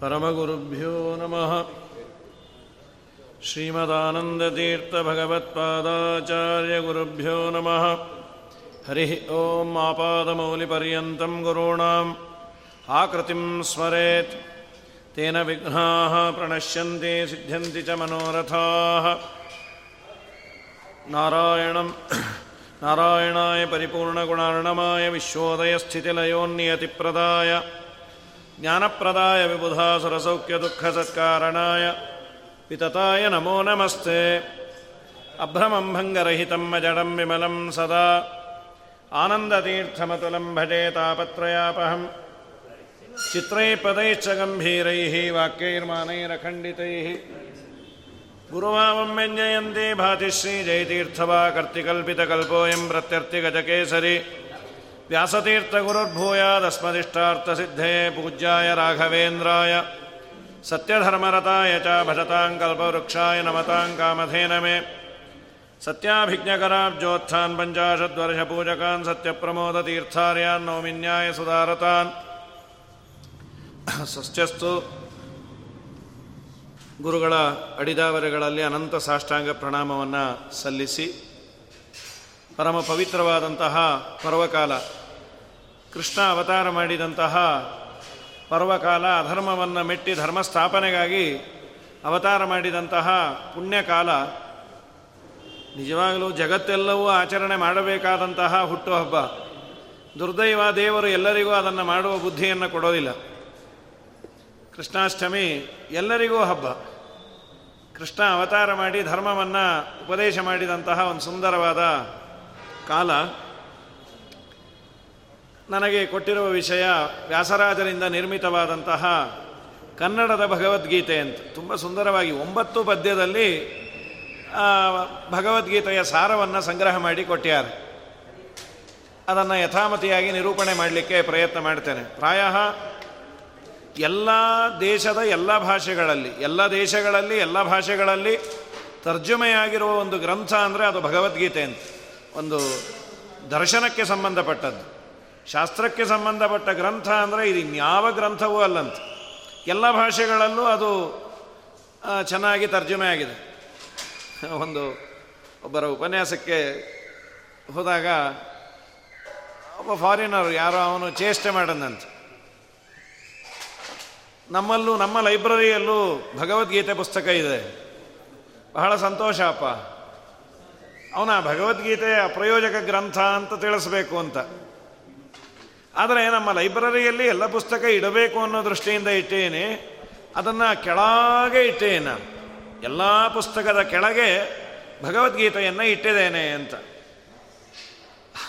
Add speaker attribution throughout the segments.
Speaker 1: परमगुरुभ्यो नमः श्रीमदानन्दतीर्थभगवत्पादाचार्यगुरुभ्यो नमः हरिः ॐ आपादमौलिपर्यन्तं गुरूणाम् आकृतिं स्मरेत् तेन विघ्नाः प्रणश्यन्ति सिद्ध्यन्ति च मनोरथाः नारायणं नारायणाय परिपूर्णगुणार्णमाय विश्वोदयस्थितिलयोन्नियतिप्रदाय ज्ञानप्रदाय विबुधासुरसौख्यदुःखसत्कारणाय वितताय नमो नमस्ते अभ्रमं भङ्गरहितं मजडं विमलं सदा आनन्दतीर्थमतुलं भजे तापत्रयापहं चित्रैः पदैश्च गम्भीरैः वाक्यैर्मानैरखण्डितैः गुरुभावं व्यञ्जयन्ते भाति श्रीजयतीर्थवा कर्तिकल्पितकल्पोऽयं प्रत्यर्थिगजकेसरि व्यासतीर्थगुरुर्भूयादस्मदिष्टार्थसिद्धे पूज्याय राघवेन्द्राय सत्यधर्मरताय च भजतां कल्पवृक्षाय नमतां कामधेन मे सत्याभिज्ञकराब्जोत्थान् पञ्चाशद्वर्षपूजकान् सत्यप्रमोदतीर्थार्यान् नौमिन्याय सुधारतान् ಸಸ್ಯಸ್ತು ಗುರುಗಳ ಅಡಿದಾವರೆಗಳಲ್ಲಿ ಅನಂತ ಸಾಷ್ಟಾಂಗ ಪ್ರಣಾಮವನ್ನು ಸಲ್ಲಿಸಿ ಪರಮ ಪವಿತ್ರವಾದಂತಹ ಪರ್ವಕಾಲ. ಕೃಷ್ಣ ಅವತಾರ ಮಾಡಿದಂತಹ ಪರ್ವಕಾಲ ಅಧರ್ಮವನ್ನು ಮೆಟ್ಟಿ ಧರ್ಮ ಸ್ಥಾಪನೆಗಾಗಿ ಅವತಾರ ಮಾಡಿದಂತಹ ಪುಣ್ಯಕಾಲ. ನಿಜವಾಗಲೂ ಜಗತ್ತೆಲ್ಲವೂ ಆಚರಣೆ ಮಾಡಬೇಕಾದಂತಹ ಹುಟ್ಟುಹಬ್ಬ. ದುರ್ದೈವ ದೇವರು ಎಲ್ಲರಿಗೂ ಅದನ್ನು ಮಾಡುವ ಬುದ್ಧಿಯನ್ನು ಕೊಡೋದಿಲ್ಲ. ಕೃಷ್ಣಾಷ್ಟಮಿ ಎಲ್ಲರಿಗೂ ಹಬ್ಬ. ಕೃಷ್ಣ ಅವತಾರ ಮಾಡಿ ಧರ್ಮವನ್ನು ಉಪದೇಶ ಮಾಡಿದಂತಹ ಒಂದು ಸುಂದರವಾದ ಕಾಲ ನನಗೆ ಕೊಟ್ಟಿರುವ ವಿಷಯ ವ್ಯಾಸರಾಜರಿಂದ ನಿರ್ಮಿತವಾದಂತಹ ಕನ್ನಡದ ಭಗವದ್ಗೀತೆ ಅಂತ. ತುಂಬ ಸುಂದರವಾಗಿ ಒಂಬತ್ತು ಪದ್ಯದಲ್ಲಿ ಭಗವದ್ಗೀತೆಯ ಸಾರವನ್ನು ಸಂಗ್ರಹ ಮಾಡಿ ಕೊಟ್ಟಿದ್ದಾರೆ ಅದನ್ನು ಯಥಾಮತಿಯಾಗಿ ನಿರೂಪಣೆ ಮಾಡಲಿಕ್ಕೆ ಪ್ರಯತ್ನ ಮಾಡ್ತೇನೆ. ಪ್ರಾಯ ಎಲ್ಲ ದೇಶದ ಎಲ್ಲ ಭಾಷೆಗಳಲ್ಲಿ, ಎಲ್ಲ ದೇಶಗಳಲ್ಲಿ, ಎಲ್ಲ ಭಾಷೆಗಳಲ್ಲಿ ತರ್ಜುಮೆಯಾಗಿರುವ ಒಂದು ಗ್ರಂಥ ಅಂದರೆ ಅದು ಭಗವದ್ಗೀತೆ ಅಂತ. ಒಂದು ದರ್ಶನಕ್ಕೆ ಸಂಬಂಧಪಟ್ಟದ್ದು. ಶಾಸ್ತ್ರಕ್ಕೆ ಸಂಬಂಧಪಟ್ಟ ಗ್ರಂಥ ಅಂದರೆ ಇದು ಇನ್ಯಾವ ಗ್ರಂಥವೂ ಅಲ್ಲಂತ. ಎಲ್ಲ ಭಾಷೆಗಳಲ್ಲೂ ಅದು ಚೆನ್ನಾಗಿ ತರ್ಜುಮೆ ಆಗಿದೆ. ಒಂದು ಒಬ್ಬರ ಉಪನ್ಯಾಸಕ್ಕೆ ಹೋದಾಗ ಒಬ್ಬ ಫಾರಿನರ್ ಯಾರೋ ಅವನು ಚೇಷ್ಟೆ ಮಾಡಂದಂತ. ನಮ್ಮಲ್ಲೂ, ನಮ್ಮ ಲೈಬ್ರರಿಯಲ್ಲೂ ಭಗವದ್ಗೀತೆ ಪುಸ್ತಕ ಇದೆ. ಬಹಳ ಸಂತೋಷ ಅಪ್ಪ. ಅವನ ಭಗವದ್ಗೀತೆ ಅಪ್ರಯೋಜಕ ಗ್ರಂಥ ಅಂತ ತಿಳಿಸ್ಬೇಕು ಅಂತ. ಆದರೆ ನಮ್ಮ ಲೈಬ್ರರಿಯಲ್ಲಿ ಎಲ್ಲ ಪುಸ್ತಕ ಇಡಬೇಕು ಅನ್ನೋ ದೃಷ್ಟಿಯಿಂದ ಇಟ್ಟೇನೆ. ಅದನ್ನು ಕೆಳಗೆ ಇಟ್ಟೇನೆ. ಎಲ್ಲ ಪುಸ್ತಕದ ಕೆಳಗೆ ಭಗವದ್ಗೀತೆಯನ್ನು ಇಟ್ಟಿದ್ದೇನೆ ಅಂತ.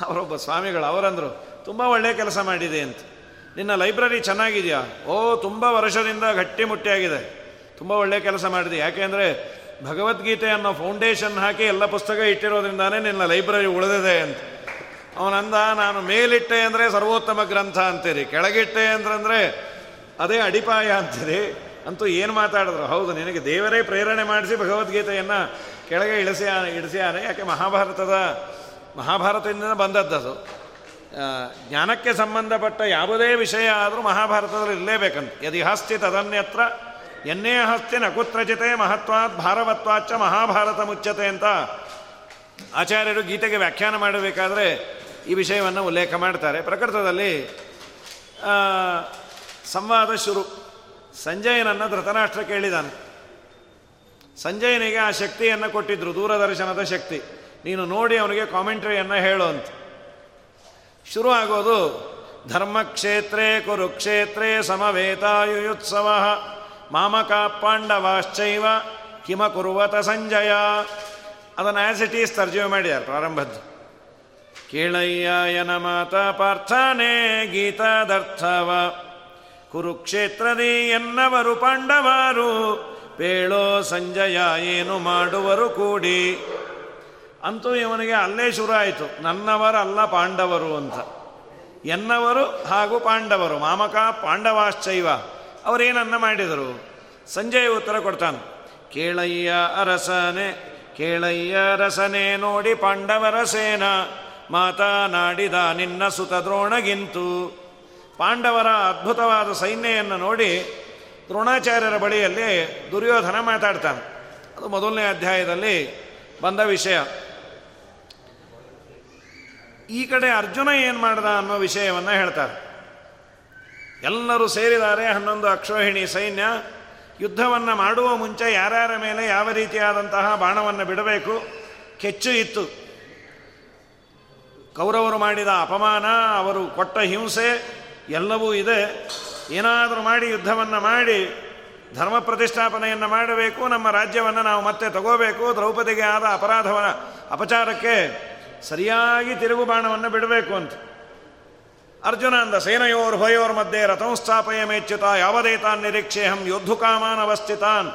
Speaker 1: ಅವರೊಬ್ಬ ಸ್ವಾಮಿಗಳು ಅವರಂದರು, ತುಂಬ ಒಳ್ಳೆಯ ಕೆಲಸ ಮಾಡಿದೆ ಅಂತ. ನಿನ್ನ ಲೈಬ್ರರಿ ಚೆನ್ನಾಗಿದೆಯಾ? ಓ, ತುಂಬ ವರ್ಷದಿಂದ ಗಟ್ಟಿಮುಟ್ಟಿಯಾಗಿದೆ. ತುಂಬ ಒಳ್ಳೆಯ ಕೆಲಸ ಮಾಡಿದೆ. ಯಾಕೆಂದರೆ ಭಗವದ್ಗೀತೆ ಅನ್ನೋ ಫೌಂಡೇಶನ್ ಹಾಕಿ ಎಲ್ಲ ಪುಸ್ತಕ ಇಟ್ಟಿರೋದ್ರಿಂದಾನೇ ನಿನ್ನ ಲೈಬ್ರರಿ ಉಳಿದಿದೆ ಅಂತ. ಅವನಂದ, ನಾನು ಮೇಲಿಟ್ಟೆ ಅಂದರೆ ಸರ್ವೋತ್ತಮ ಗ್ರಂಥ ಅಂತೀರಿ, ಕೆಳಗಿಟ್ಟೆ ಅಂತಂದರೆ ಅದೇ ಅಡಿಪಾಯ ಅಂತೀರಿ. ಅಂತೂ ಏನು ಮಾತಾಡಿದ್ರು? ಹೌದು, ನಿನಗೆ ದೇವರೇ ಪ್ರೇರಣೆ ಮಾಡಿಸಿ ಭಗವದ್ಗೀತೆಯನ್ನು ಕೆಳಗೆ ಇಳಿಸಿ ಇಳಿಸಿಯಾನೆ. ಯಾಕೆ ಮಹಾಭಾರತದ, ಮಹಾಭಾರತದಿಂದ ಬಂದದ್ದದು ಜ್ಞಾನಕ್ಕೆ ಸಂಬಂಧಪಟ್ಟ ಯಾವುದೇ ವಿಷಯ ಆದರೂ ಮಹಾಭಾರತದಲ್ಲಿ ಇರಲೇಬೇಕಂತ. ಯದಿ ಹಸ್ತಿ ತದನ್ಯತ್ರ ಎನ್ನೇ ಹಸ್ತಿನ ಕುತ್ರಚಿತೆ ಮಹತ್ವಾತ್ ಭಾರವತ್ವಾಚ ಮಹಾಭಾರತ ಮುಚ್ಚತೆ ಅಂತ ಆಚಾರ್ಯರು ಗೀತೆಗೆ ವ್ಯಾಖ್ಯಾನ ಮಾಡಬೇಕಾದ್ರೆ ಈ ವಿಷಯವನ್ನು ಉಲ್ಲೇಖ ಮಾಡ್ತಾರೆ. ಪ್ರಕೃತದಲ್ಲಿ ಸಂವಾದ ಶುರು. ಸಂಜಯನನ್ನು ಧೃತರಾಷ್ಟ್ರ ಕೇಳಿದಾನೆ. ಸಂಜಯನಿಗೆ ಆ ಶಕ್ತಿಯನ್ನು ಕೊಟ್ಟಿದ್ರು, ದೂರದರ್ಶನದ ಶಕ್ತಿ. ನೀನು ನೋಡಿ ಅವನಿಗೆ ಕಾಮೆಂಟ್ರಿಯನ್ನು ಹೇಳು ಅಂತ. ಶುರು ಆಗೋದು, ಧರ್ಮಕ್ಷೇತ್ರೇ ಕುರುಕ್ಷೇತ್ರೇ ಸಮವೇತಾಯುಯುತ್ಸವ. ಮಾಮಕ ಪಾಂಡವಾಶ್ಚೈವ ಕಿಮ ಕುರುವತ ಸಂಜಯ. ಅದನ್ನು ಆ್ಯಸ್ ಇಟ್ ಈಸ್ ತರ್ಜುಮೆ ಮಾಡಿದ್ದಾರೆ ಪ್ರಾರಂಭದ್ದು. ಕೇಳಯ್ಯನ ಮಾತ ಪಾರ್ಥಾನೇ ಗೀತಾದರ್ಥವ. ಕುರುಕ್ಷೇತ್ರದಿ ಎನ್ನವರು ಪಾಂಡವರು, ಪೇಳೋ ಸಂಜಯ ಏನು ಮಾಡುವರು ಕೂಡಿ. ಅಂತೂ ಇವನಿಗೆ ಅಲ್ಲೇ ಶುರು ಆಯಿತು ನನ್ನವರಲ್ಲ ಪಾಂಡವರು ಅಂತ. ಎನ್ನವರು ಹಾಗೂ ಪಾಂಡವರು ಮಾಮಕ ಪಾಂಡವಾಶ್ಚೈವ. ಅವರೇನನ್ನ ಮಾಡಿದರು? ಸಂಜಯ್ ಉತ್ತರ ಕೊಡ್ತಾನೆ. ಕೇಳಯ್ಯ ಅರಸನೆ, ಕೇಳಯ್ಯ ರಸನೆ ನೋಡಿ ಪಾಂಡವರ ಸೇನ ಮಾತನಾಡಿದ ನಿನ್ನ ಸುತ ದ್ರೋಣಗಿಂತು ಪಾಂಡವರ ಅದ್ಭುತವಾದ ಸೈನ್ಯವನ್ನು ನೋಡಿ ದ್ರೋಣಾಚಾರ್ಯರ ಬಳಿಯಲ್ಲಿ ದುರ್ಯೋಧನ ಮಾತಾಡ್ತಾನೆ. ಅದು ಮೊದಲನೇ ಅಧ್ಯಾಯದಲ್ಲಿ ಬಂದ ವಿಷಯ. ಈ ಕಡೆ ಅರ್ಜುನ ಏನು ಮಾಡ್ದ ಅನ್ನೋ ವಿಷಯವನ್ನು ಹೇಳ್ತಾರೆ. ಎಲ್ಲರೂ ಸೇರಿದ್ದಾರೆ, ಹನ್ನೊಂದು ಅಕ್ಷೋಹಿಣಿ ಸೈನ್ಯ. ಯುದ್ಧವನ್ನು ಮಾಡುವ ಮುಂಚೆ ಯಾರ್ಯಾರ ಮೇಲೆ ಯಾವ ರೀತಿಯಾದಂತಹ ಬಾಣವನ್ನು ಬಿಡಬೇಕು? ಕೆಚ್ಚು ಇತ್ತು. ಕೌರವರು ಮಾಡಿದ ಅಪಮಾನ, ಅವರು ಕೊಟ್ಟ ಹಿಂಸೆ, ಎಲ್ಲವೂ ಇದೆ. ಏನಾದರೂ ಮಾಡಿ ಯುದ್ಧವನ್ನು ಮಾಡಿ, ಧರ್ಮ ಪ್ರತಿಷ್ಠಾಪನೆಯನ್ನು ಮಾಡಬೇಕು, ನಮ್ಮ ರಾಜ್ಯವನ್ನು ನಾವು ಮತ್ತೆ ತಗೋಬೇಕು, ದ್ರೌಪದಿಗೆ ಆದ ಅಪರಾಧವ ಅಪಚಾರಕ್ಕೆ ಸರಿಯಾಗಿ ತಿರುಗು ಬಾಣವನ್ನು ಬಿಡಬೇಕು ಅಂತ. ಅರ್ಜುನ ಅಂದ ಸೇನೆಯೋರ್ ಭಯೋರ್ ಮಧ್ಯೆ ರಥಂ ಸ್ಥಾಪಯ ಮೇಚ್ಯುತ ಯಾವದೇತಾನ್ ನಿರೀಕ್ಷೆಹಂ ಯೋದ್ಧುಕಾಮಾನ್ ಅವಸ್ಥಿತಾನ್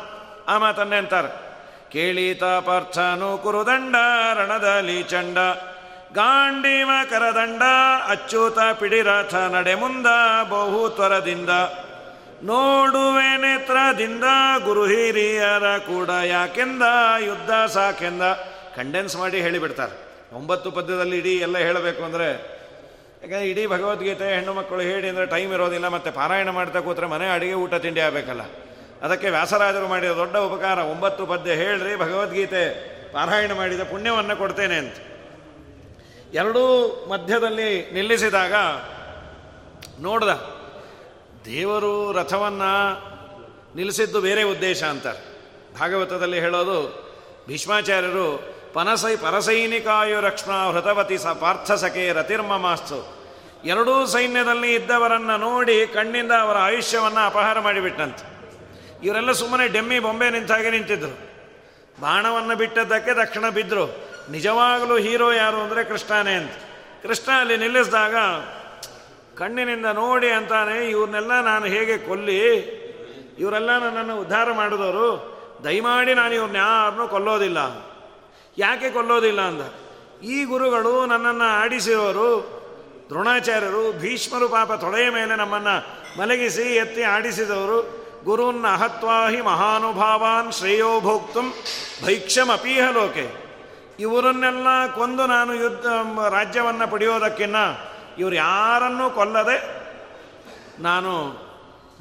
Speaker 1: ಆ ಮಾತನ್ನೇ ಅಂತಾರೆ ಕೇಳೀತ ಪಾರ್ಥನು ಕುರುದಂಡ ರಣದಲ್ಲಿ ಚಂಡ. ಗಾಂಡೀವ ಕರದಂಡ, ಅಚ್ಚೂತ ಪಿಡಿರಥ ನಡೆ ಮುಂದ, ಬಹು ತ್ವರದಿಂದ. ನೋಡುವೆ ನೇತ್ರದಿಂದ, ಗುರು ಹಿರಿಯರ ಕೂಡ ಯಾಕೆಂದ, ಯುದ್ಧ ಸಾಕೆಂದ. ಕಂಡೆನ್ಸ್ ಮಾಡಿ ಹೇಳಿಬಿಡ್ತಾರೆ. ಒಂಬತ್ತು ಪದ್ಯದಲ್ಲಿ ಇಡೀ ಎಲ್ಲ ಹೇಳಬೇಕು ಅಂದರೆ ಯಾಕಂದರೆ ಇಡೀ ಭಗವದ್ಗೀತೆ ಹೆಣ್ಣು ಮಕ್ಕಳು ಹೇಳಿ ಅಂದರೆ ಟೈಮ್ ಇರೋದಿಲ್ಲ, ಮತ್ತು ಪಾರಾಯಣ ಮಾಡ್ತಾ ಕೂತ್ರೆ ಮನೆ ಅಡುಗೆ ಊಟ ತಿಂಡಿ ಆಗಬೇಕಲ್ಲ. ಅದಕ್ಕೆ ವ್ಯಾಸರಾಜರು ಮಾಡಿದ ದೊಡ್ಡ ಉಪಕಾರ, ಒಂಬತ್ತು ಪದ್ಯ ಹೇಳ್ರಿ ಭಗವದ್ಗೀತೆ, ಪಾರಾಯಣ ಮಾಡಿದ ಪುಣ್ಯವನ್ನು ಕೊಡ್ತೇನೆ ಅಂತ. ಎರಡೂ ಮಧ್ಯದಲ್ಲಿ ನಿಲ್ಲಿಸಿದಾಗ ನೋಡ್ದ, ದೇವರು ರಥವನ್ನು ನಿಲ್ಲಿಸಿದ್ದು ಬೇರೆ ಉದ್ದೇಶ ಅಂತಾರೆ. ಭಾಗವತದಲ್ಲಿ ಹೇಳೋದು, ಭೀಷ್ಮಾಚಾರ್ಯರು ಪನಸೈ ಪರಸೈನಿಕಾಯು ರಕ್ಷಣಾ ಹೃತವತಿ ಸ ಪಾರ್ಥ ಸಖೆ ರತಿರ್ಮಮಾಸ್ತು. ಎರಡೂ ಸೈನ್ಯದಲ್ಲಿ ಇದ್ದವರನ್ನು ನೋಡಿ ಕಣ್ಣಿಂದ ಅವರ ಆಯುಷ್ಯವನ್ನು ಅಪಹಾರ ಮಾಡಿಬಿಟ್ಟಂತೆ. ಇವರೆಲ್ಲ ಸುಮ್ಮನೆ ಡೆಮ್ಮಿ ಬೊಂಬೆ ನಿಂತಾಗೆ ನಿಂತಿದ್ರು. ಬಾಣವನ್ನು ಬಿಟ್ಟದ್ದಕ್ಕೆ ತಕ್ಷಣ ಬಿದ್ದರು ನಿಜವಾಗಲೂ ಹೀರೋ ಯಾರು ಅಂದರೆ ಕೃಷ್ಣನೇ ಅಂತ. ಕೃಷ್ಣ ಅಲ್ಲಿ ನಿಲ್ಲಿಸಿದಾಗ, ಕಣ್ಣಿನಿಂದ ನೋಡಿ ಅಂತಾನೆ ಇವ್ರನ್ನೆಲ್ಲ ನಾನು ಹೇಗೆ ಕೊಲ್ಲಿ, ಇವರೆಲ್ಲ ನನ್ನನ್ನು ಉದ್ಧಾರ ಮಾಡಿದವರು, ದಯಮಾಡಿ ನಾನು ಇವ್ರನ್ನ ಯಾರನ್ನೂ ಕೊಲ್ಲೋದಿಲ್ಲ. ಯಾಕೆ ಕೊಲ್ಲೋದಿಲ್ಲ ಅಂದ? ಈ ಗುರುಗಳು ನನ್ನನ್ನು ಆಡಿಸಿರೋರು ದ್ರೋಣಾಚಾರ್ಯರು, ಭೀಷ್ಮರು ಪಾಪ ತೊಳೆಯ ಮೇಲೆ ನಮ್ಮನ್ನು ಮಲಗಿಸಿ ಎತ್ತಿ ಆಡಿಸಿದವರು, ಗುರುನ್ನ ಅಹತ್ವಾಹಿ ಮಹಾನುಭಾವಾನ್ ಶ್ರೇಯೋ ಭೈಕ್ಷಮ ಭೈಕ್ಷಮಪೀಹ ಲೋಕೆ. ಇವರನ್ನೆಲ್ಲ ಕೊಂದು ನಾನು ಯುದ್ಧ ರಾಜ್ಯವನ್ನು ಪಡೆಯೋದಕ್ಕಿನ್ನ ಇವರು ಯಾರನ್ನೂ ಕೊಲ್ಲದೆ ನಾನು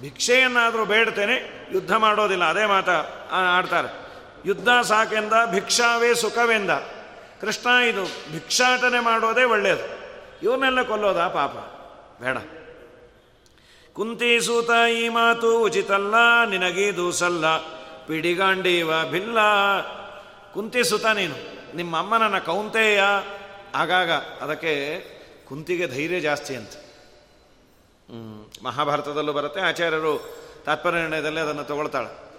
Speaker 1: ಭಿಕ್ಷೆಯನ್ನಾದರೂ ಬೇಡ್ತೇನೆ, ಯುದ್ಧ ಮಾಡೋದಿಲ್ಲ, ಅದೇ ಮಾತಾ ಆಡ್ತಾರೆ. ಯುದ್ಧ ಸಾಕೆಂದ, ಭಿಕ್ಷಾವೇ ಸುಖವೆಂದ. ಕೃಷ್ಣ ಇದು ಭಿಕ್ಷಾಟನೆ ಮಾಡೋದೇ ಒಳ್ಳೆಯದು ಇವನ್ನೆಲ್ಲ ಕೊಲ್ಲೋದಾ ಪಾಪ? ಬೇಡ. ಕುಂತಿ ಸೂತ ಈ ಮಾತು ಉಚಿತಲ್ಲ, ನಿನಗೀದು ಸಲ್ಲ. ಪಿಡಿಗಾಂಡೀವ ಭಿಲ್ಲ. ಕುಂತಿ ಸುತ ನೀನು. ನಿಮ್ಮ ಅಮ್ಮನನ್ನ ಕೌಂತೆಯ. ಆಗಾಗ ಅದಕ್ಕೆ ಕುಂತಿಗೆ ಧೈರ್ಯ ಜಾಸ್ತಿ ಅಂತ. ಮಹಾಭಾರತದಲ್ಲೂ ಬರುತ್ತೆ. ಆಚಾರ್ಯರು ತಾತ್ಪರ್ಯ ನಿರ್ಣಯದಲ್ಲಿ ಅದನ್ನು ತಗೊಳ್ತಾಳೆ.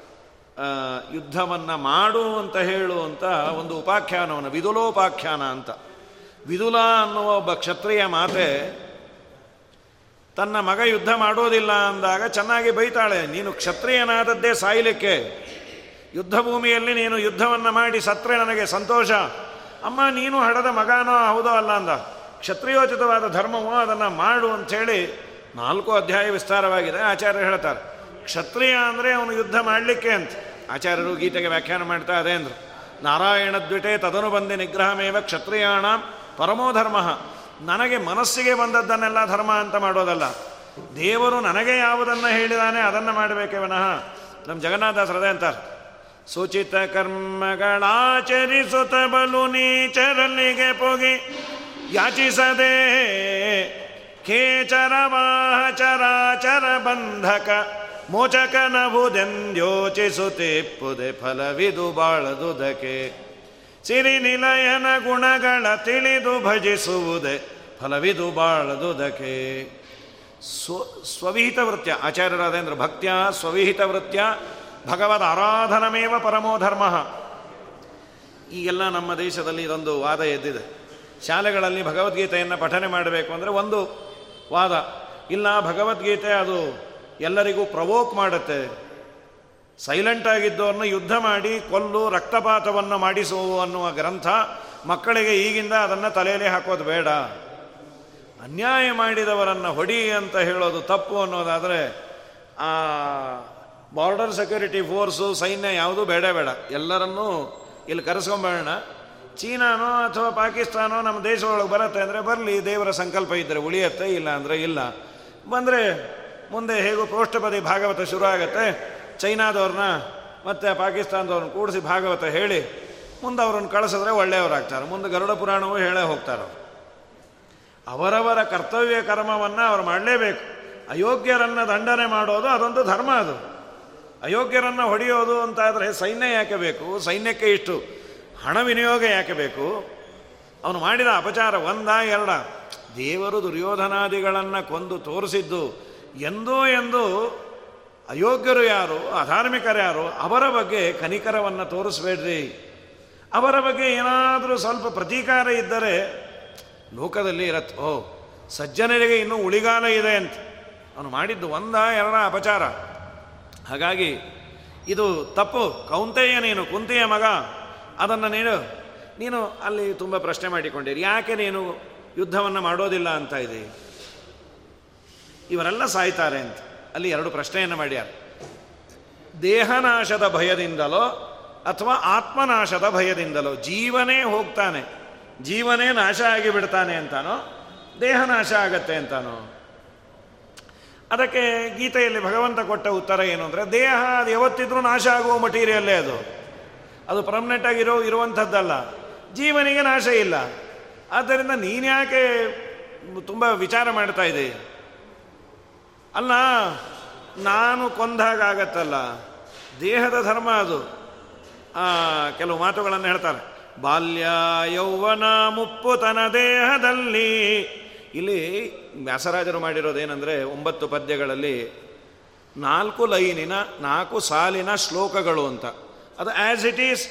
Speaker 1: ಯುದ್ಧವನ್ನು ಮಾಡು ಅಂತ ಹೇಳು ಅಂತ ಒಂದು ಉಪಾಖ್ಯಾನವನ್ನು, ವಿದುಲೋಪಾಖ್ಯಾನ ಅಂತ. ವಿದುಲ ಅನ್ನುವ ಒಬ್ಬ ಕ್ಷತ್ರಿಯ ಮಾತೆ ತನ್ನ ಮಗ ಯುದ್ಧ ಮಾಡೋದಿಲ್ಲ ಅಂದಾಗ ಚೆನ್ನಾಗಿ ಬೈತಾಳೆ, ನೀನು ಕ್ಷತ್ರಿಯನಾದದ್ದೇ ಸಾಯಲಿಕ್ಕೆ. ಯುದ್ಧ ಭೂಮಿಯಲ್ಲಿ ನೀನು ಯುದ್ಧವನ್ನು ಮಾಡಿ ಸತ್ರೆ ನನಗೆ ಸಂತೋಷ. ಅಮ್ಮ, ನೀನು ಹಡದ ಮಗನೋ, ಹೌದೋ ಅಲ್ಲ ಅಂದ. ಕ್ಷತ್ರಿಯೋಚಿತವಾದ ಧರ್ಮವೋ ಅದನ್ನು ಮಾಡು ಅಂಥೇಳಿ ನಾಲ್ಕು ಅಧ್ಯಾಯ ವಿಸ್ತಾರವಾಗಿದೆ ಆಚಾರ್ಯ ಹೇಳ್ತಾರೆ. ಕ್ಷತ್ರಿಯ ಅಂದರೆ ಅವನು ಯುದ್ಧ ಮಾಡಲಿಕ್ಕೆ ಅಂತ. ಆಚಾರ್ಯರು ಗೀತೆಗೆ ವ್ಯಾಖ್ಯಾನ ಮಾಡ್ತಾ ಅದೇ ಅಂದರು. ನಾರಾಯಣ ದ್ವಿಟೆ ತದನು ಬಂದಿ ನಿಗ್ರಹಮೇವ ಕ್ಷತ್ರಿಯಾಣ ಪರಮೋ ಧರ್ಮ. ನನಗೆ ಮನಸ್ಸಿಗೆ ಬಂದದ್ದನ್ನೆಲ್ಲ ಧರ್ಮ ಅಂತ ಮಾಡೋದಲ್ಲ. ದೇವರು ನನಗೆ ಯಾವುದನ್ನು ಹೇಳಿದಾನೆ ಅದನ್ನು ಮಾಡಬೇಕೆ ವಿನಃ. ನಮ್ಮ ಜಗನ್ನಾಥಾಸರದೆ ಅಂತಾರೆ. ಸೂಚಿತ ಕರ್ಮಗಳಾಚರಿಸುತ್ತ ಬಲು ನೀಚರಲ್ಲಿಗೆ ಪೋಗಿ. ಯಾಚಿಸದೆ ಕೇಚರ ಚರಾಚರ ಬಂಧಕ. ಮೋಚಕನಭುದೆಂದ್ಯೋಚಿಸುತ್ತಿಪ್ಪುದೆ ಫಲವಿದು ಬಾಳದುದಕ್ಕೆ ಸಿರಿ ನಿಲಯನ ಗುಣಗಳ ತಿಳಿದು ಭಜಿಸುವುದೇ ಫಲವಿದು ಬಾಳದುದಕ್ಕೆ ಸ್ವ ಸ್ವವಿಹಿತ ವೃತ್ಯ ಆಚಾರ್ಯರಾದೇಂದ್ರ ಭಕ್ತ್ಯ ಸ್ವವಿಹಿತ ವೃತ್ಯ ಭಗವದ್ ಆರಾಧನಮೇವ ಪರಮೋ ಧರ್ಮ. ಈಗೆಲ್ಲ ನಮ್ಮ ದೇಶದಲ್ಲಿ ಇದೊಂದು ವಾದ ಎದ್ದಿದೆ. ಶಾಲೆಗಳಲ್ಲಿ ಭಗವದ್ಗೀತೆಯನ್ನು ಪಠನೆ ಮಾಡಬೇಕು ಅಂದರೆ ಒಂದು ವಾದ. ಇಲ್ಲ ಭಗವದ್ಗೀತೆ ಅದು ಎಲ್ಲರಿಗೂ ಪ್ರವೋಕ್ ಮಾಡುತ್ತೆ. ಸೈಲೆಂಟ್ ಆಗಿದ್ದವ್ರನ್ನ ಯುದ್ಧ ಮಾಡಿ, ಕೊಲ್ಲು, ರಕ್ತಪಾತವನ್ನು ಮಾಡಿಸುವು ಅನ್ನುವ ಗ್ರಂಥ ಮಕ್ಕಳಿಗೆ ಈಗಿಂದ ಅದನ್ನು ತಲೆಯಲ್ಲಿ ಹಾಕೋದು ಬೇಡ. ಅನ್ಯಾಯ ಮಾಡಿದವರನ್ನು ಹೊಡಿ ಅಂತ ಹೇಳೋದು ತಪ್ಪು ಅನ್ನೋದಾದರೆ, ಆ ಬಾರ್ಡರ್ ಸೆಕ್ಯೂರಿಟಿ ಫೋರ್ಸು ಸೈನ್ಯ ಯಾವುದೂ ಬೇಡ ಬೇಡ. ಎಲ್ಲರನ್ನೂ ಇಲ್ಲಿ ಕರೆಸ್ಕೊಂಬೇಡ ಚೀನಾನೋ ಅಥವಾ ಪಾಕಿಸ್ತಾನೋ ನಮ್ಮ ದೇಶದೊಳಗೆ ಬರುತ್ತೆ ಅಂದರೆ ಬರಲಿ, ದೇವರ ಸಂಕಲ್ಪ ಇದ್ದರೆ ಉಳಿಯತ್ತೆ ಇಲ್ಲ ಅಂದರೆ ಇಲ್ಲ. ಬಂದರೆ ಮುಂದೆ ಹೇಗೂ ಪೃಷ್ಠಪದಿ ಭಾಗವತ ಶುರು ಆಗುತ್ತೆ ಚೈನಾದವ್ರನ್ನ ಮತ್ತು ಪಾಕಿಸ್ತಾನದವ್ರನ್ನ ಕೂಡಿಸಿ ಭಾಗವತ ಹೇಳಿ ಮುಂದೆ ಅವ್ರನ್ನ ಕಳಿಸಿದ್ರೆ ಒಳ್ಳೆಯವರಾಗ್ತಾರೆ. ಮುಂದೆ ಗರುಡ ಪುರಾಣವೂ ಹೇಳೇ ಹೋಗ್ತಾರೆ ಅವರವರ ಕರ್ತವ್ಯ ಕರ್ಮವನ್ನು ಅವ್ರು ಮಾಡಲೇಬೇಕು. ಅಯೋಗ್ಯರನ್ನು ದಂಡನೆ ಮಾಡೋದು ಅದೊಂದು ಧರ್ಮ ಅದು. ಅಯೋಗ್ಯರನ್ನು ಹೊಡೆಯೋದು ಅಂತಾದರೆ ಸೈನ್ಯ ಯಾಕೆ ಬೇಕು? ಸೈನ್ಯಕ್ಕೆ ಇಷ್ಟು ಹಣ ವಿನಿಯೋಗ ಯಾಕೆ ಬೇಕು? ಅವನು ಮಾಡಿದ ಅಪಚಾರ ಒಂದ ಎರಡ? ದೇವರು ದುರ್ಯೋಧನಾದಿಗಳನ್ನು ಕೊಂದು ತೋರಿಸಿದ್ದು ಎಂದೋ ಎಂದು ಅಯೋಗ್ಯರು ಯಾರು, ಅಧಾರ್ಮಿಕರು ಯಾರು, ಅವರ ಬಗ್ಗೆ ಕನಿಕರವನ್ನು ತೋರಿಸ್ಬೇಡ್ರಿ. ಅವರ ಬಗ್ಗೆ ಏನಾದರೂ ಸ್ವಲ್ಪ ಪ್ರತೀಕಾರ ಇದ್ದರೆ ಲೋಕದಲ್ಲಿ ಇರತ್, ಓ, ಸಜ್ಜನರಿಗೆ ಇನ್ನೂ ಉಳಿಗಾಲ ಇದೆ ಅಂತ. ಅವನು ಮಾಡಿದ್ದು ಒಂದ ಎರಡ ಅಪಚಾರ. ಹಾಗಾಗಿ ಇದು ತಪ್ಪು. ಕೌಂತೆಯ ನೀನು, ಕುಂತೆಯ ಮಗ, ಅದನ್ನು ನೀನು ನೀನು ಅಲ್ಲಿ ತುಂಬ ಪ್ರಶ್ನೆ ಮಾಡಿಕೊಂಡಿರಿ. ಯಾಕೆ ನೀನು ಯುದ್ಧವನ್ನು ಮಾಡೋದಿಲ್ಲ ಅಂತ ಇದೆ ಇವರೆಲ್ಲ ಸಾಯ್ತಾರೆ ಅಂತ. ಅಲ್ಲಿ ಎರಡು ಪ್ರಶ್ನೆಯನ್ನು ಮಾಡ್ಯಾರ. ದೇಹನಾಶದ ಭಯದಿಂದಲೋ ಅಥವಾ ಆತ್ಮನಾಶದ ಭಯದಿಂದಲೋ ಜೀವನೇ ಹೋಗ್ತಾನೆ. ಜೀವನೇ ನಾಶ ಆಗಿಬಿಡ್ತಾನೆ ಅಂತಾನೋ? ದೇಹ ನಾಶ ಆಗತ್ತೆ ಅಂತಾನೋ? ಅದಕ್ಕೆ ಗೀತೆಯಲ್ಲಿ ಭಗವಂತ ಕೊಟ್ಟ ಉತ್ತರ ಏನು ಅಂದರೆ, ದೇಹ ಅದು ಯಾವತ್ತಿದ್ರೂ ನಾಶ ಆಗುವ ಮಟೀರಿಯಲ್ಲೇ ಅದು. ಅದು ಪರ್ಮನೆಂಟ್ ಆಗಿರೋ ಇರುವಂಥದ್ದಲ್ಲ. ಜೀವನಿಗೆ ನಾಶ ಇಲ್ಲ. ಆದ್ದರಿಂದ ನೀನ್ಯಾಕೆ ತುಂಬ ವಿಚಾರ ಮಾಡ್ತಾ ಇದೆ ಅಲ್ಲ, ನಾನು ಕೊಂದಾಗತ್ತಲ್ಲ ದೇಹದ ಧರ್ಮ ಅದು. ಕೆಲವು ಮಾತುಗಳನ್ನು ಹೇಳ್ತಾರೆ. ಬಾಲ್ಯ ಯೌವನ ಮುಪ್ಪು ತನ ದೇಹದಲ್ಲಿ. ಇಲ್ಲಿ ವ್ಯಾಸರಾಜರು ಮಾಡಿರೋದೇನೆಂದರೆ ಒಂಬತ್ತು ಪದ್ಯಗಳಲ್ಲಿ ನಾಲ್ಕು ಲೈನಿನ, ನಾಲ್ಕು ಸಾಲಿನ ಶ್ಲೋಕಗಳು ಅಂತ. ಅದು ಆ್ಯಸ್ ಇಟ್ ಈಸ್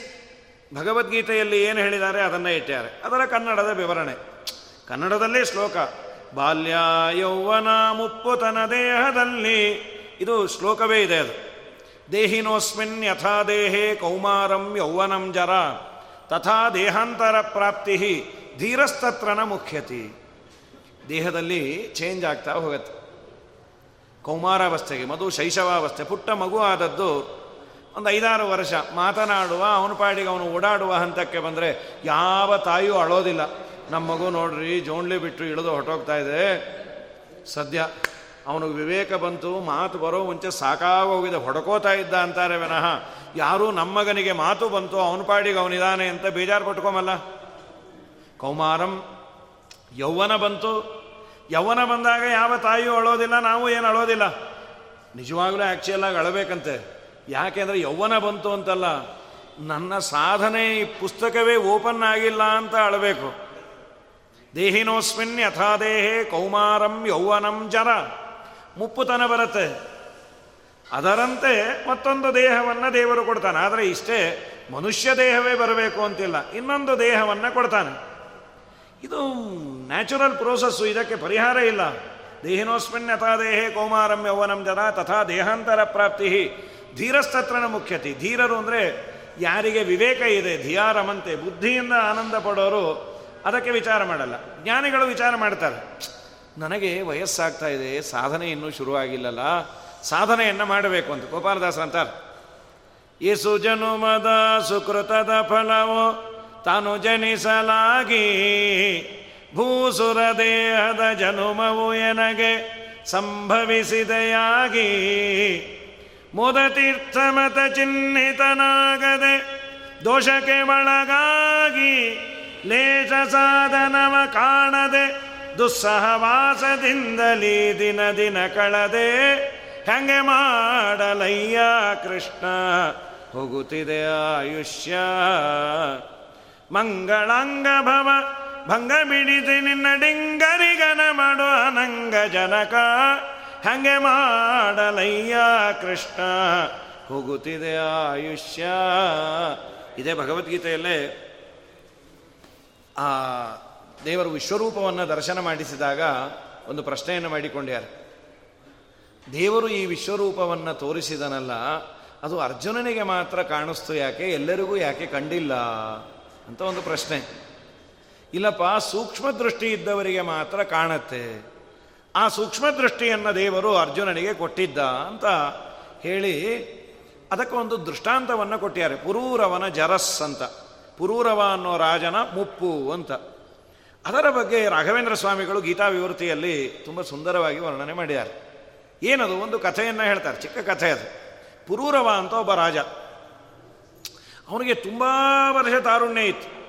Speaker 1: ಭಗವದ್ಗೀತೆಯಲ್ಲಿ ಏನು ಹೇಳಿದ್ದಾರೆ ಅದನ್ನೇ ಇಟ್ಟಿದ್ದಾರೆ ಅದರ ಕನ್ನಡದ ವಿವರಣೆ. ಕನ್ನಡದಲ್ಲೇ ಶ್ಲೋಕ. ಬಾಲ್ಯ ಯೌವನ ಮುಪ್ಪುತನ ದೇಹದಲ್ಲಿ ಇದು ಶ್ಲೋಕವೇ ಇದೆ ಅದು. ದೇಹಿನೋಸ್ಮಿನ್ ಯಥಾ ದೇಹೇ ಕೌಮಾರಂ ಯೌವನಂ ಜರ, ತಥಾ ದೇಹಾಂತರ ಪ್ರಾಪ್ತಿ ಧೀರಸ್ತತ್ರನ ಮುಖ್ಯತಿ. ದೇಹದಲ್ಲಿ ಚೇಂಜ್ ಆಗ್ತಾ ಹೋಗುತ್ತೆ. ಕೌಮಾರಾವಸ್ಥೆಗೆ, ಮಧು ಶೈಶವಾವಸ್ಥೆ, ಪುಟ್ಟ ಮಗು ಆದದ್ದು ಒಂದು ಐದಾರು ವರ್ಷ ಮಾತನಾಡುವ, ಅವನ ಪಾಡಿಗೆ ಅವನು ಓಡಾಡುವ ಹಂತಕ್ಕೆ ಬಂದರೆ ಯಾವ ತಾಯಿಯೂ ಅಳೋದಿಲ್ಲ. ನಮ್ಮ ಮಗು ನೋಡ್ರಿ ಜೋಂಡ್ಲಿ ಬಿಟ್ಟು ಇಳಿದು ಹೊಟ್ಟೋಗ್ತಾ ಇದೆ. ಸದ್ಯ ಅವನಿಗೆ ವಿವೇಕ ಬಂತು, ಮಾತು ಬರೋ ಮುಂಚೆ ಸಾಕಾಗೋಗಿದೆ, ಹೊಡ್ಕೋತಾ ಇದ್ದ ಅಂತಾರೆ ವಿನಃ. ಯಾರೂ ನಮ್ಮ ಮಗನಿಗೆ ಮಾತು ಬಂತು, ಅವನ ಪಾಡಿಗೆ ಅವನಿದಾನೆ ಅಂತ ಬೇಜಾರು ಪಟ್ಕೊಂಬಲ್ಲ ಕೌಮಾರಂ, ಯೌವನ ಬಂತು. ಯೌವನ ಬಂದಾಗ ಯಾವ ತಾಯಿಯೂ ಅಳೋದಿಲ್ಲ, ನಾವು ಏನು ಅಳೋದಿಲ್ಲ. ನಿಜವಾಗ್ಲೂ ಆ್ಯಕ್ಚುಯಲ್ಲಾಗಿ ಅಳಬೇಕಂತೆ. ಯಾಕೆಂದರೆ ಯೌವನ ಬಂತು ಅಂತಲ್ಲ, ನನ್ನ ಸಾಧನೆ ಈ ಪುಸ್ತಕವೇ ಓಪನ್ ಆಗಿಲ್ಲ ಅಂತ ಅಳಬೇಕು. ದೇಹಿನೋಸ್ಮಿನ್ ಯಥಾ ದೇಹೇ ಕೌಮಾರಂ ಯೌವನಂ ಜರ ಮುಪ್ಪುತನ ಬರುತ್ತೆ. ಅದರಂತೆ ಮತ್ತೊಂದು ದೇಹವನ್ನು ದೇವರು ಕೊಡ್ತಾನೆ. ಆದರೆ ಇಷ್ಟೇ ಮನುಷ್ಯ ದೇಹವೇ ಬರಬೇಕು ಅಂತಿಲ್ಲ. ಇನ್ನೊಂದು ದೇಹವನ್ನು ಕೊಡ್ತಾನೆ. ಇದು ನ್ಯಾಚುರಲ್ ಪ್ರೋಸೆಸ್ಸು, ಇದಕ್ಕೆ ಪರಿಹಾರ ಇಲ್ಲ. ದೇಹಿನೋಸ್ಮಿನ್ ಯಥಾ ದೇಹೇ ಕೌಮಾರಂ ಯೌವನಂ ಜರ ತಥಾ ದೇಹಾಂತರ ಪ್ರಾಪ್ತಿ. ಧೀರಸ್ತತ್ರನ ಮುಖ್ಯತೆ. ಧೀರರು ಅಂದರೆ ಯಾರಿಗೆ ವಿವೇಕ ಇದೆ? ಧಿಯಾರಮಂತೆ. ಬುದ್ಧಿಯಿಂದ ಆನಂದ ಪಡೋರು ಅದಕ್ಕೆ ವಿಚಾರ ಮಾಡಲ್ಲ. ಜ್ಞಾನಿಗಳು ವಿಚಾರ ಮಾಡ್ತಾರೆ. ನನಗೆ ವಯಸ್ಸಾಗ್ತಾ ಇದೆ, ಸಾಧನೆ ಇನ್ನೂ ಶುರುವಾಗಿಲ್ಲಲ್ಲ ಸಾಧನೆಯನ್ನು ಮಾಡಬೇಕು ಅಂತ. ಗೋಪಾಲದಾಸ ಅಂತಾರೆ. ಏಸು ಜನುಮದ ಸುಕೃತದ ಫಲವು ತಾನು ಜನಿಸಲಾಗಿ, ಭೂಸುರ ದೇಹದ ಜನುಮವು ಎನಗೆ ಸಂಭವಿಸಿದೆಯಾಗಿ ಮುದತೀರ್ಥಮತ ಚಿಹ್ನಿತನಾಗದೆ ದೋಷಕ್ಕೆ ಒಳಗಾಗಿ ಲೇಷ ಸಾಧನವ ಕಾಣದೆ, ದುಸ್ಸಹವಾಸದಿಂದಲೀ ದಿನ ದಿನ ಕಳದೆ, ಹೆಂಗೆ ಮಾಡಲಯ್ಯ ಕೃಷ್ಣ, ಹೋಗುತ್ತಿದೆ ಆಯುಷ್ಯ. ಮಂಗಳಂಗ ಭವ ಭಂಗ ಬಿಡಿಸಿ ನಿನ್ನ ಡಿಂಗರಿಗನ ಮಾಡುವ ಅನಂಗ ಜನಕ, ಹಂಗೆ ಮಾಡಲಯ್ಯ ಕೃಷ್ಣ, ಹೋಗುತ್ತಿದೆ ಆಯುಷ್ಯ. ಇದೇ ಭಗವದ್ಗೀತೆಯಲ್ಲೇ ಆ ದೇವರು ವಿಶ್ವರೂಪವನ್ನು ದರ್ಶನ ಮಾಡಿಸಿದಾಗ ಒಂದು ಪ್ರಶ್ನೆಯನ್ನು ಮಾಡಿಕೊಂಡ್ಯಾರ. ದೇವರು ಈ ವಿಶ್ವರೂಪವನ್ನು ತೋರಿಸಿದನಲ್ಲ, ಅದು ಅರ್ಜುನನಿಗೆ ಮಾತ್ರ ಕಾಣಿಸ್ತು ಯಾಕೆ, ಎಲ್ಲರಿಗೂ ಯಾಕೆ ಕಂಡಿಲ್ಲ ಅಂತ ಒಂದು ಪ್ರಶ್ನೆ. ಇಲ್ಲಪ್ಪ, ಸೂಕ್ಷ್ಮ ದೃಷ್ಟಿ ಇದ್ದವರಿಗೆ ಮಾತ್ರ ಕಾಣತ್ತೆ. ಆ ಸೂಕ್ಷ್ಮ ದೃಷ್ಟಿಯನ್ನು ದೇವರು ಅರ್ಜುನನಿಗೆ ಕೊಟ್ಟಿದ್ದ ಅಂತ ಹೇಳಿ ಅದಕ್ಕೆ ಒಂದು ದೃಷ್ಟಾಂತವನ್ನು ಕೊಟ್ಟಿದ್ದಾರೆ ಪುರೂರವನ ಜರಸ್ ಅಂತ. ಪುರೂರವ ಅನ್ನೋ ರಾಜನ ಮುಪ್ಪು ಅಂತ. ಅದರ ಬಗ್ಗೆ ರಾಘವೇಂದ್ರ ಸ್ವಾಮಿಗಳು ಗೀತಾ ವಿವೃತಿಯಲ್ಲಿ ತುಂಬ ಸುಂದರವಾಗಿ ವರ್ಣನೆ ಮಾಡಿದ್ದಾರೆ. ಏನದು? ಒಂದು ಕಥೆಯನ್ನು ಹೇಳ್ತಾರೆ. ಚಿಕ್ಕ ಕಥೆ ಅದು. ಪುರೂರವ ಅಂತ ಒಬ್ಬ ರಾಜ. ಅವನಿಗೆ ತುಂಬ ವರ್ಷ ತಾರುಣ್ಯ ಇತ್ತು.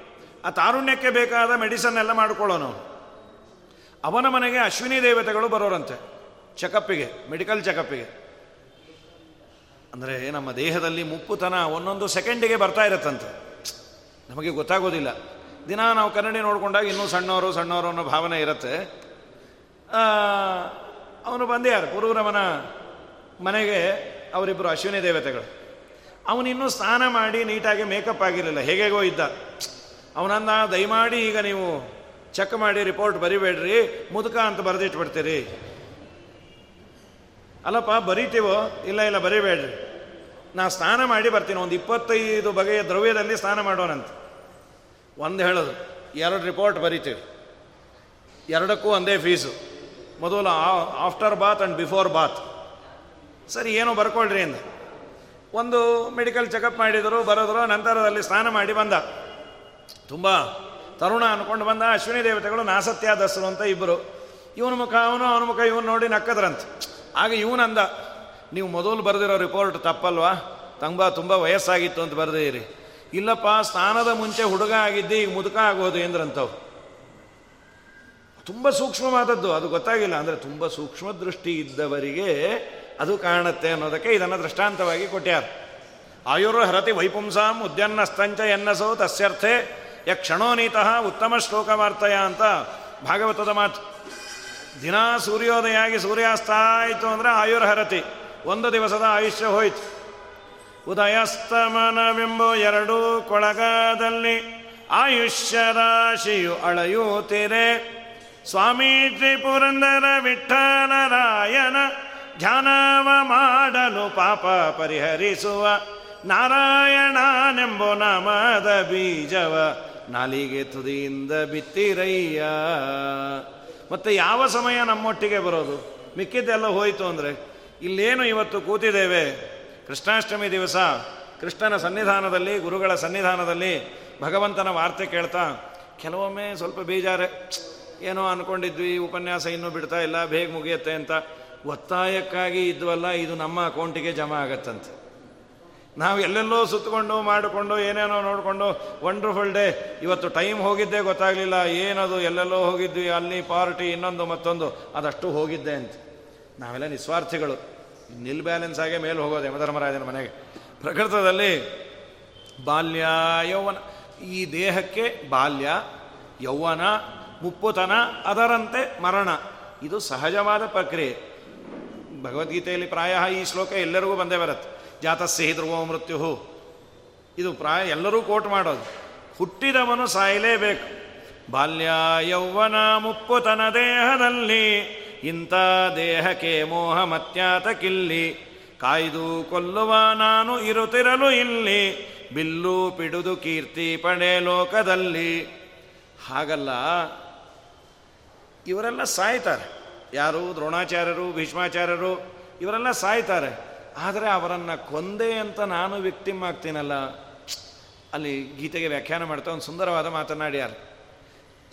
Speaker 1: ಆ ತಾರುಣ್ಯಕ್ಕೆ ಬೇಕಾದ ಮೆಡಿಸನ್ ಎಲ್ಲ ಮಾಡಿಕೊಳ್ಳೋನು ಅವನ. ಮನೆಗೆ ಅಶ್ವಿನಿ ದೇವತೆಗಳು ಬರೋರಂತೆ. ಚೆಕಪ್ಪಿಗೆ ಮೆಡಿಕಲ್ ಚೆಕಪ್ಪಿಗೆ ಅಂದರೆ ನಮ್ಮ ದೇಹದಲ್ಲಿ ಮುಪ್ಪುತನ ಒಂದೊಂದು ಸೆಕೆಂಡಿಗೆ ಬರ್ತಾ ಇರತ್ತಂತೆ. ನಮಗೆ ಗೊತ್ತಾಗೋದಿಲ್ಲ. ದಿನ ನಾವು ಕನ್ನಡಿ ನೋಡಿಕೊಂಡಾಗ ಇನ್ನೂ ಸಣ್ಣವರು ಸಣ್ಣವರು ಅನ್ನೋ ಭಾವನೆ ಇರುತ್ತೆ. ಅವನು ಬಂದ್ಯಾರು ಪುರೂರವನ ಮನೆಗೆ ಅವರಿಬ್ಬರು ಅಶ್ವಿನಿ ದೇವತೆಗಳು. ಅವನಿನ್ನೂ ಸ್ನಾನ ಮಾಡಿ ನೀಟಾಗಿ ಮೇಕಪ್ ಆಗಿರಲಿಲ್ಲ. ಹೇಗೇಗೋ ಇದ್ದ. ಅವನನ್ನ ದಯಮಾಡಿ ಈಗ ನೀವು ಚೆಕ್ ಮಾಡಿ ರಿಪೋರ್ಟ್ ಬರಿಬೇಡ್ರಿ. ಮುದುಕ ಅಂತ ಬರೆದಿಟ್ಬಿಡ್ತೀರಿ. ಅಲ್ಲಪ್ಪ, ಬರೀತೀವೋ? ಇಲ್ಲ ಇಲ್ಲ, ಬರಿಬೇಡ್ರಿ. ನಾ ಸ್ನಾನ ಮಾಡಿ ಬರ್ತೀನಿ. ಒಂದು ಇಪ್ಪತ್ತೈದು ಬಗೆಯ ದ್ರವ್ಯದಲ್ಲಿ ಸ್ನಾನ ಮಾಡೋಣಂತ ಒಂದು ಹೇಳೋದು, ಎರಡು ರಿಪೋರ್ಟ್ ಬರಿತೀವಿ. ಎರಡಕ್ಕೂ ಒಂದೇ ಫೀಸು ಮೊದಲು after bath and before bath ಸರಿ, ಏನೋ ಬರ್ಕೊಳ್ರಿ ಅಂದ. ಒಂದು ಮೆಡಿಕಲ್ ಚೆಕಪ್ ಮಾಡಿದರು, ಬರೋದ್ರು, ನಂತರದಲ್ಲಿ ಸ್ನಾನ ಮಾಡಿ ಬಂದ. ತುಂಬ ತರುಣ ಅಂದ್ಕೊಂಡು ಬಂದ. ಅಶ್ವಿನಿ ದೇವತೆಗಳು ನಾಸತ್ಯಾದಸ್ರು ಅಂತ ಇಬ್ಬರು ಇವನ ಮುಖ ಅವನು, ಅವನ ಮುಖ ಇವನು ನೋಡಿ ನಕ್ಕದ್ರಂತ. ಆಗ ಇವನಂದ ನೀವು ಮೊದಲು ಬರೆದಿರೋ ರಿಪೋರ್ಟ್ ತಪ್ಪಲ್ವಾ? ತಂಬ ತುಂಬ ವಯಸ್ಸಾಗಿತ್ತು ಅಂತ ಬರೆದಿರಿ ಇಲ್ಲಪ್ಪ, ಸ್ನಾನದ ಮುಂಚೆ ಹುಡುಗ ಆಗಿದ್ದೆ, ಈಗ ಮುದುಕ ಆಗೋದು ಎಂದ್ರಂತವು. ತುಂಬ ಸೂಕ್ಷ್ಮವಾದದ್ದು, ಅದು ಗೊತ್ತಾಗಿಲ್ಲ. ಅಂದರೆ ತುಂಬ ಸೂಕ್ಷ್ಮ ದೃಷ್ಟಿ ಇದ್ದವರಿಗೆ ಅದು ಕಾಣುತ್ತೆ ಅನ್ನೋದಕ್ಕೆ ಇದನ್ನು ದೃಷ್ಟಾಂತವಾಗಿ ಕೊಟ್ಟ್ಯಾರ ಆಯುರ್ ಹರತಿ ವೈಪುಂಸಾಂ ಉದ್ಯನ್ನಸ್ತಂಚ ಎನ್ನಸೋ ತಸ್ಯರ್ಥೆ ಯ ಕ್ಷಣೋನೀತಃ ಉತ್ತಮ ಶ್ಲೋಕವಾರ್ತಯ ಅಂತ ಭಾಗವತದ ಮಾತು. ದಿನ ಸೂರ್ಯೋದಯ ಆಗಿ ಸೂರ್ಯಾಸ್ತ ಆಯಿತು ಅಂದರೆ ಆಯುರ್ಹರತಿ. ಒಂದು ದಿವಸದ ಆಯುಷ್ಯ ಹೋಯಿತು. ಉದಯಸ್ತಮನವೆಂಬ ಎರಡೂ ಕೊಳಗದಲ್ಲಿ ಆಯುಷ್ಯ ರಾಶಿಯು ಅಳೆಯುತ್ತಿದೆ. ಸ್ವಾಮಿ ತ್ರಿಪುರಂದರ ವಿಠಲರಾಯನ ಧ್ಯಾನವ ಮಾಡಲು ಪಾಪ ಪರಿಹರಿಸುವ ನಾರಾಯಣನೆಂಬ ನಮದ ಬೀಜವ ನಾಲಿಗೆ ತುದಿಯಿಂದ ಬಿತ್ತಿರಯ್ಯ. ಮತ್ತೆ ಯಾವ ಸಮಯ ನಮ್ಮೊಟ್ಟಿಗೆ ಬರೋದು? ಮಿಕ್ಕಿದ್ದೆಲ್ಲ ಹೋಯಿತು ಅಂದರೆ? ಇಲ್ಲೇನು ಇವತ್ತು ಕೂತಿದ್ದೇವೆ? ಕೃಷ್ಣಾಷ್ಟಮಿ ದಿವಸ. ಕೃಷ್ಣನ ಸನ್ನಿಧಾನದಲ್ಲಿ, ಗುರುಗಳ ಸನ್ನಿಧಾನದಲ್ಲಿ ಭಗವಂತನ ವಾರ್ತೆ ಕೇಳ್ತಾ, ಕೆಲವೊಮ್ಮೆ ಸ್ವಲ್ಪ ಬೇಜಾರೆ ಏನೋ ಅಂದ್ಕೊಂಡಿದ್ವಿ ಉಪನ್ಯಾಸ ಇನ್ನೂ ಬಿಡ್ತಾ ಇಲ್ಲ, ಬೇಗ ಮುಗಿಯುತ್ತೆ ಅಂತ. ಒತ್ತಾಯಕ್ಕಾಗಿ ಇದ್ವಲ್ಲ, ಇದು ನಮ್ಮ ಅಕೌಂಟಿಗೆ ಜಮಾ ಆಗತ್ತಂತೆ. ನಾವು ಎಲ್ಲೆಲ್ಲೋ ಸುತ್ತಕೊಂಡು, ಮಾಡಿಕೊಂಡು, ಏನೇನೋ ನೋಡಿಕೊಂಡು ವಂಡರ್ಫುಲ್ ಡೇ ಇವತ್ತು ಟೈಮ್ ಹೋಗಿದ್ದೇ ಗೊತ್ತಾಗಲಿಲ್ಲ, ಏನದು, ಎಲ್ಲೆಲ್ಲೋ ಹೋಗಿದ್ವಿ, ಅಲ್ಲಿ ಪಾರ್ಟಿ ಇನ್ನೊಂದು, ಮತ್ತೊಂದು, ಅದಷ್ಟು ಹೋಗಿದ್ದೆ ಅಂತ. ನಾವೆಲ್ಲ ನಿಸ್ವಾರ್ಥಿಗಳು. ನಿಲ್ ಬ್ಯಾಲೆನ್ಸ್ ಆಗೇ ಮೇಲೆ ಹೋಗೋದು ಯಮಧರ್ಮರಾಜನ ಮನೆಗೆ. ಪ್ರಕೃತದಲ್ಲಿ ಬಾಲ್ಯ, ಯೌವನ, ಈ ದೇಹಕ್ಕೆ ಬಾಲ್ಯ, ಯೌವನ, ಮುಪ್ಪುತನ, ಅದರಂತೆ ಮರಣ. ಇದು ಸಹಜವಾದ ಪ್ರಕ್ರಿಯೆ. ಭಗವದ್ಗೀತೆಯಲ್ಲಿ ಪ್ರಾಯ ಈ ಶ್ಲೋಕ ಎಲ್ಲರಿಗೂ ಬಂದೇ ಬರುತ್ತೆ. ಜಾತಸ್ಯ ಧ್ರುವ ಮೃತ್ಯು ಇದು ಪ್ರಾಯ ಎಲ್ಲರೂ ಕೋಟ್ ಮಾಡೋದು. ಹುಟ್ಟಿದವನು ಸಾಯಲೇಬೇಕು. ಬಾಲ್ಯ, ಯೌವನ, ಮುಪ್ಪುತನ ದೇಹದಲ್ಲಿ ಇಂಥ ದೇಹಕ್ಕೆ ಮೋಹ ಮತ್ಯಾತ ಕಿಲ್ಲಿ. ಕಾಯ್ದು ಕೊಲ್ಲುವ ನಾನು ಇರುತ್ತಿರಲು ಇಲ್ಲಿ. ಬಿಲ್ಲು ಪಿಡುದು ಕೀರ್ತಿ ಪಡೆ ಲೋಕದಲ್ಲಿ. ಹಾಗಲ್ಲ, ಇವರೆಲ್ಲ ಸಾಯ್ತಾರೆ. ಯಾರು? ದ್ರೋಣಾಚಾರ್ಯರು, ಭೀಷ್ಮಾಚಾರ್ಯರು, ಇವರೆಲ್ಲ ಸಾಯ್ತಾರೆ. ಆದರೆ ಅವರನ್ನು ಕೊಂದೆ ಅಂತ ನಾನು ವ್ಯಕ್ತಿಮ್ ಆಗ್ತೀನಲ್ಲ. ಅಲ್ಲಿ ಗೀತೆಗೆ ವ್ಯಾಖ್ಯಾನ ಮಾಡ್ತಾ ಒಂದು ಸುಂದರವಾದ ಮಾತನಾಡ್ಯಾರ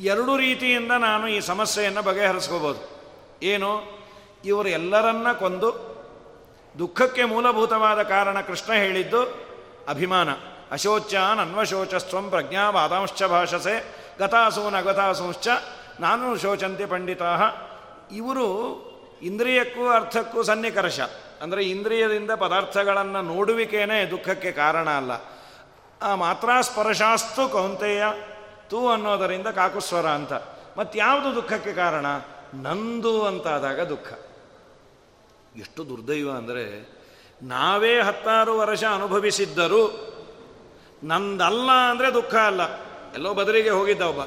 Speaker 1: ಎರಡು ರೀತಿಯಿಂದ ನಾನು ಈ ಸಮಸ್ಯೆಯನ್ನು ಬಗೆಹರಿಸ್ಕೋಬೋದು. ಏನು? ಇವರು ಎಲ್ಲರನ್ನ ಕೊಂದು ದುಃಖಕ್ಕೆ ಮೂಲಭೂತವಾದ ಕಾರಣ ಕೃಷ್ಣ ಹೇಳಿದ್ದು ಅಭಿಮಾನ. ಅಶೋಚ್ಯಾನ್ ಪ್ರಜ್ಞಾ ವಾದಾಂಶ್ಚ ಭಾಷಸೆ ಗತಾಸೂನ್ ಅಗತಾಸೂಂಶ್ಚ ನಾನು ಶೋಚಂತೆ ಪಂಡಿತಾ. ಇವರು ಇಂದ್ರಿಯಕ್ಕೂ ಅರ್ಥಕ್ಕೂ ಸನ್ನಿಕರ್ಷ. ಅಂದರೆ ಇಂದ್ರಿಯದಿಂದ ಪದಾರ್ಥಗಳನ್ನು ನೋಡುವಿಕೇನೆ ದುಃಖಕ್ಕೆ ಕಾರಣ ಅಲ್ಲ. ಆ ಮಾತ್ರ ಸ್ಪರ್ಶಾಸ್ತು ಕೌಂತೆಯ ತೂ ಅನ್ನೋದರಿಂದ ಕಾಕುಸ್ವರ ಅಂತ. ಯಾವುದು ದುಃಖಕ್ಕೆ ಕಾರಣ? ನಂದು ಅಂತಾದಾಗ ದುಃಖ. ಎಷ್ಟು ದುರ್ದೈವ ಅಂದರೆ ನಾವೇ ಹತ್ತಾರು ವರ್ಷ ಅನುಭವಿಸಿದ್ದರೂ ನಂದಲ್ಲ ಅಂದರೆ ದುಃಖ ಅಲ್ಲ. ಎಲ್ಲೋ ಬದರಿಗೆ ಹೋಗಿದ್ದ ಒಬ್ಬ.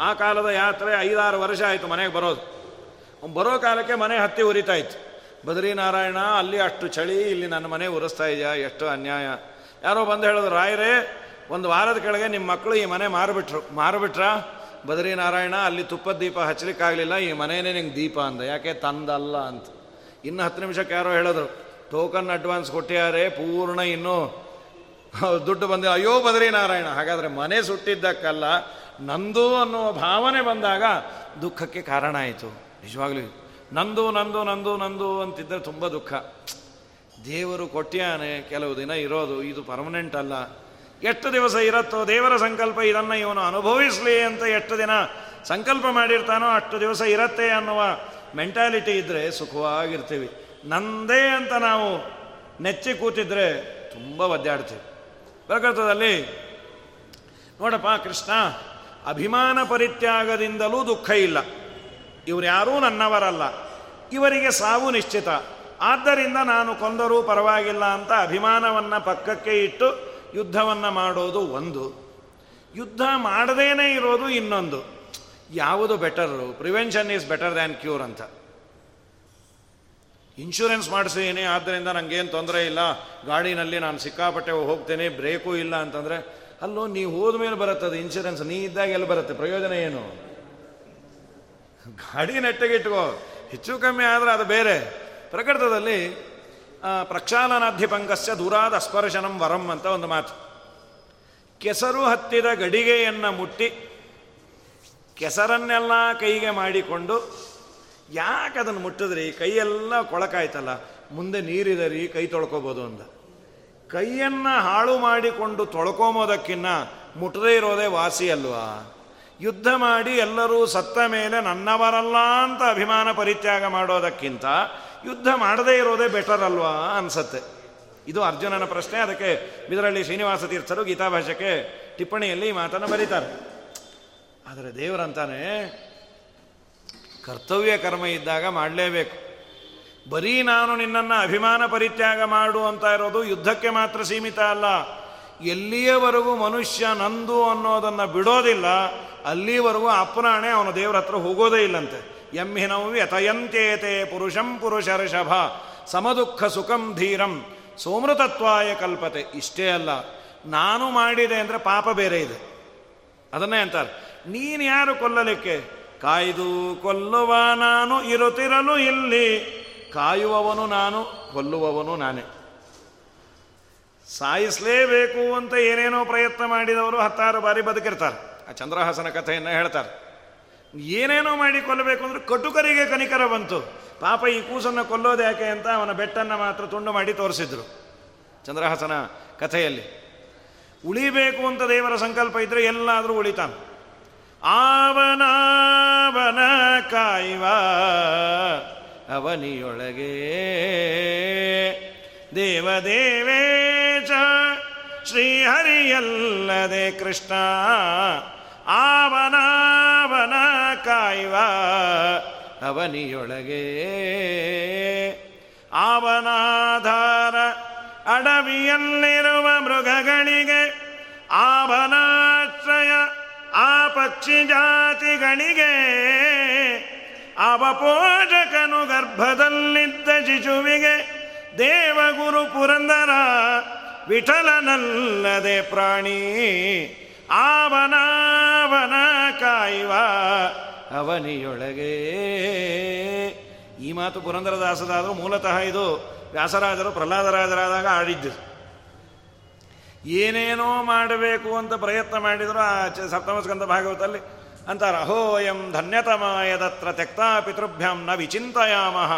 Speaker 1: ಆ ಕಾಲದ ಯಾತ್ರೆ ಐದಾರು ವರ್ಷ ಆಯಿತು ಮನೆಗೆ ಬರೋದು. ಬರೋ ಕಾಲಕ್ಕೆ ಮನೆ ಹತ್ತಿ ಉರಿತಾಯಿತ್ತು ಬದ್ರಿನಾರಾಯಣ ಅಲ್ಲಿ ಅಷ್ಟು ಚಳಿ, ಇಲ್ಲಿ ನನ್ನ ಮನೆ ಉರಿಸ್ತಾ ಇದೆಯಾ, ಎಷ್ಟು ಅನ್ಯಾಯ. ಯಾರೋ ಬಂದು ಹೇಳೋದು ರಾಯರೇ, ಒಂದು ವಾರದ ಕೆಳಗೆ ನಿಮ್ಮ ಮಕ್ಕಳು ಈ ಮನೆ ಮಾರಿಬಿಟ್ರು, ಮಾರಿಬಿಟ್ರ? ಬದ್ರಿನಾರಾಯಣ ಅಲ್ಲಿ ತುಪ್ಪದ ದೀಪ ಹಚ್ಚಲಿಕ್ಕಾಗಲಿಲ್ಲ, ಈ ಮನೆಯೇ ನಿಂಗೆ ದೀಪ ಅಂದ. ಯಾಕೆ ತಂದಲ್ಲ ಅಂತ. ಇನ್ನು ಹತ್ತು ನಿಮಿಷಕ್ಕೆ ಯಾರೋ ಹೇಳಿದ್ರು ಟೋಕನ್ ಅಡ್ವಾನ್ಸ್ ಕೊಟ್ಟಿದ್ದಾರೆ ಪೂರ್ಣ ಇನ್ನೂ. ದುಡ್ಡು ಬಂದಿಲ್ಲ, ಅಯ್ಯೋ ಬದ್ರಿನಾರಾಯಣ, ಹಾಗಾದರೆ ಮನೆ ಸುಟ್ಟಿದ್ದಕ್ಕಲ್ಲ, ನಂದು ಅನ್ನುವ ಭಾವನೆ ಬಂದಾಗ ದುಃಖಕ್ಕೆ ಕಾರಣ ಆಯಿತು. ನಿಜವಾಗ್ಲೂ, ನಂದು ನಂದು ನಂದು ನಂದು ಅಂತಿದ್ದರೆ ತುಂಬ ದುಃಖ. ದೇವರು ಕೊಟ್ಟಿಯಾನೆ, ಕೆಲವು ದಿನ ಇರೋದು, ಇದು ಪರ್ಮನೆಂಟ್ ಅಲ್ಲ. ಎಷ್ಟು ದಿವಸ ಇರುತ್ತೋ ದೇವರ ಸಂಕಲ್ಪ ಇದನ್ನು ಇವನು ಅನುಭವಿಸಲಿ ಅಂತ ಎಷ್ಟು ದಿನ ಸಂಕಲ್ಪ ಮಾಡಿರ್ತಾನೋ ಅಷ್ಟು ದಿವಸ ಇರತ್ತೆ ಅನ್ನುವ ಮೆಂಟಾಲಿಟಿ ಇದ್ದರೆ ಸುಖವಾಗಿರ್ತೀವಿ. ನಂದೇ ಅಂತ ನಾವು ನೆಚ್ಚಿ ಕೂತಿದ್ರೆ ತುಂಬ ಒದ್ದಾಡ್ತೀವಿ. ಪ್ರಕೃತದಲ್ಲಿ ನೋಡಪ್ಪ ಕೃಷ್ಣ, ಅಭಿಮಾನ ಪರಿತ್ಯಾಗದಿಂದಲೂ ದುಃಖ ಇಲ್ಲ. ಇವರು ಯಾರೂ ನನ್ನವರಲ್ಲ. ಇವರಿಗೆ ಸಾವು ನಿಶ್ಚಿತ. ಆದ್ದರಿಂದ ನಾನು ಕೊಂದರೂ ಪರವಾಗಿಲ್ಲ ಅಂತ ಅಭಿಮಾನವನ್ನು ಪಕ್ಕಕ್ಕೆ ಇಟ್ಟು ಯುದ್ಧವನ್ನು ಮಾಡೋದು ಒಂದು. ಯುದ್ಧ ಮಾಡದೇನೆ ಇರೋದು ಇನ್ನೊಂದು. ಯಾವುದು better prevention is better than cure ಅಂತ. ಇನ್ಶೂರೆನ್ಸ್ ಮಾಡಿಸಿದ್ದೀನಿ ಆದ್ದರಿಂದ ನನಗೇನು ತೊಂದರೆ ಇಲ್ಲ. ಗಾಡಿನಲ್ಲಿ ನಾನು ಸಿಕ್ಕಾಪಟ್ಟೆ ಹೋಗ್ತೇನೆ, ಬ್ರೇಕು ಇಲ್ಲ ಅಂತಂದರೆ, ಅಲ್ಲೋ ನೀವು ಹೋದ ಮೇಲೆ ಬರುತ್ತೆ ಅದು ಇನ್ಶೂರೆನ್ಸ್ ನೀ ಇದ್ದಾಗ ಎಲ್ಲಿ ಬರುತ್ತೆ? ಪ್ರಯೋಜನ ಏನು? ಗಾಡಿ ನೆಟ್ಟಗಿಟ್ಕೋ ಹೆಚ್ಚು ಕಮ್ಮಿ ಆದರೆ ಅದು ಬೇರೆ. ಪ್ರಕೃತದಲ್ಲಿ ಪ್ರಕ್ಷಾಲನಾಧ್ಯ ದೂರಾದ ಸ್ಪರ್ಶನಂ ವರಂ ಅಂತ ಒಂದು ಮಾತು. ಕೆಸರು ಹತ್ತಿದ ಗಡಿಗೆಯನ್ನು ಮುಟ್ಟಿ, ಕೆಸರನ್ನೆಲ್ಲ ಕೈಗೆ ಮಾಡಿಕೊಂಡು ಯಾಕೆ ಅದನ್ನು ಮುಟ್ಟಿದ್ರಿ? ಕೈಯೆಲ್ಲ ಕೊಳಕಾಯ್ತಲ್ಲ, ಮುಂದೆ ನೀರಿದರಿ, ಕೈ ತೊಳ್ಕೊಬೋದು ಅಂದ ಕೈಯನ್ನು ಹಾಳು ಮಾಡಿಕೊಂಡು ತೊಳ್ಕೊಂಬೋದಕ್ಕಿನ್ನ ಮುಟ್ಟದೇ ಇರೋದೇ ವಾಸಿ ಅಲ್ವಾ? ಯುದ್ಧ ಮಾಡಿ ಎಲ್ಲರೂ ಸತ್ತ ಮೇಲೆ ನನ್ನವರಲ್ಲ ಅಂತ ಅಭಿಮಾನ ಪರಿತ್ಯಾಗ ಮಾಡೋದಕ್ಕಿಂತ ಯುದ್ಧ ಮಾಡದೇ ಇರೋದೇ ಬೆಟರ್ ಅಲ್ವಾ ಅನ್ಸತ್ತೆ. ಇದು ಅರ್ಜುನನ ಪ್ರಶ್ನೆ, ಅದಕ್ಕೆ ಇದರಲ್ಲಿ ಶ್ರೀನಿವಾಸ ತೀರ್ಥರು ಗೀತಾಭಾಷೆಗೆ ಟಿಪ್ಪಣಿಯಲ್ಲಿ ಈ ಮಾತನ್ನು ಬರೀತಾರೆ. ಆದರೆ ದೇವರಂತಾನೆ ಕರ್ತವ್ಯ ಕರ್ಮ ಇದ್ದಾಗ ಮಾಡಲೇಬೇಕು. ಬರೀ ನಾನು ನಿನ್ನನ್ನು ಅಭಿಮಾನ ಪರಿತ್ಯಾಗ ಮಾಡು ಅಂತ ಇರೋದು ಯುದ್ಧಕ್ಕೆ ಮಾತ್ರ ಸೀಮಿತ ಅಲ್ಲ. ಎಲ್ಲಿಯವರೆಗೂ ಮನುಷ್ಯ ನಂದು ಅನ್ನೋದನ್ನು ಬಿಡೋದಿಲ್ಲ, ಅಲ್ಲಿವರೆಗೂ ಅಪ್ಪನಾಣೆ ಅವನು ದೇವರ ಹತ್ರ ಹೋಗೋದೇ ಇಲ್ಲಂತೆ. ಎಂಹಿನವು ವ್ಯತಯಂತ್ಯೇತೆ ಪುರುಷಂ ಪುರುಷರ್ಷಭ, ಸಮದುಃಖ ಸುಖಂ ಧೀರಂ, ಸೋಮೃತತ್ವಾಯ ಕಲ್ಪತೆ. ಇಷ್ಟೇ ಅಲ್ಲ, ನಾನು ಮಾಡಿದೆ ಅಂದರೆ ಪಾಪ ಬೇರೆ ಇದೆ. ಅದನ್ನೇ ಅಂತಾರೆ. ನೀನು ಯಾರು ಕೊಲ್ಲಲಿಕ್ಕೆ? ಕಾಯ್ದು ಕೊಲ್ಲುವ ನಾನು ಇರುತ್ತಿರಲು ಇಲ್ಲಿ. ಕಾಯುವವನು ನಾನು, ಕೊಲ್ಲುವವನು ನಾನೇ. ಸಾಯಿಸಲೇಬೇಕು ಅಂತ ಏನೇನೋ ಪ್ರಯತ್ನ ಮಾಡಿದವರು ಹತ್ತಾರು ಬಾರಿ ಬದುಕಿರ್ತಾರೆ. ಆ ಚಂದ್ರಹಾಸನ ಕಥೆಯನ್ನು ಹೇಳ್ತಾರೆ. ಏನೇನೋ ಮಾಡಿ ಕೊಲ್ಲಬೇಕು ಅಂದ್ರೆ ಕಟುಕರಿಗೆ ಕನಿಕರ ಬಂತು. ಪಾಪ ಈ ಕೂಸನ್ನು ಕೊಲ್ಲೋದು ಯಾಕೆ ಅಂತ ಅವನ ಬೆಟ್ಟನ್ನು ಮಾತ್ರ ತುಂಡು ಮಾಡಿ ತೋರಿಸಿದ್ರು. ಚಂದ್ರಹಾಸನ ಕಥೆಯಲ್ಲಿ, ಉಳಿಬೇಕು ಅಂತ ದೇವರ ಸಂಕಲ್ಪ ಇದ್ರೆ ಎಲ್ಲಾದರೂ ಉಳಿತಾನೆ. ಆವನಾವನ ಕಾಯುವ, ಅವನಿಯೊಳಗೆ ದೇವದೇವೇಶ ಶ್ರೀಹರಿಯಲ್ಲದೆ ಕೃಷ್ಣ. ಆವನಾವನ ಕಾಯುವ ಅವನಿಯೊಳಗೆ. ಆವನಾಧಾರ ಅಡವಿಯಲ್ಲಿರುವ ಮೃಗಗಳಿಗೆ ಆವನಾಶ್ರಯ ಆ ಪಕ್ಷಿ ಜಾತಿಗಳಿಗೆ ಅವಪೋಷಕನು ಗರ್ಭದಲ್ಲಿದ್ದ ಶಿಶುವಿಗೆ ದೇವಗುರು ಪುರಂದರ ವಿಠಲನಲ್ಲದೆ ಪ್ರಾಣಿ ಆವನಾವನ ಕಾಯುವ ಅವನಿಯೊಳಗೆ. ಈ ಮಾತು ಪುರಂದರದಾಸದಾದರೂ ಮೂಲತಃ ಇದು ವ್ಯಾಸರಾಜರು ಪ್ರಹ್ಲಾದರಾಜರಾದಾಗ ಆಡಿದ್ದು. ಏನೇನೋ ಮಾಡಬೇಕು ಅಂತ ಪ್ರಯತ್ನ ಮಾಡಿದ್ರು ಆ ಸಪ್ತಮಸ್ಕಂದ ಭಾಗವತಲ್ಲಿ ಅಂತಾರೆ, ಅಹೋಯಂ ಧನ್ಯತಮಾಯದತ್ರ ತೆಕ್ತಾ ಪಿತೃಭ್ಯಾಂ ನ ವಿಚಿಂತಯಾಮಹ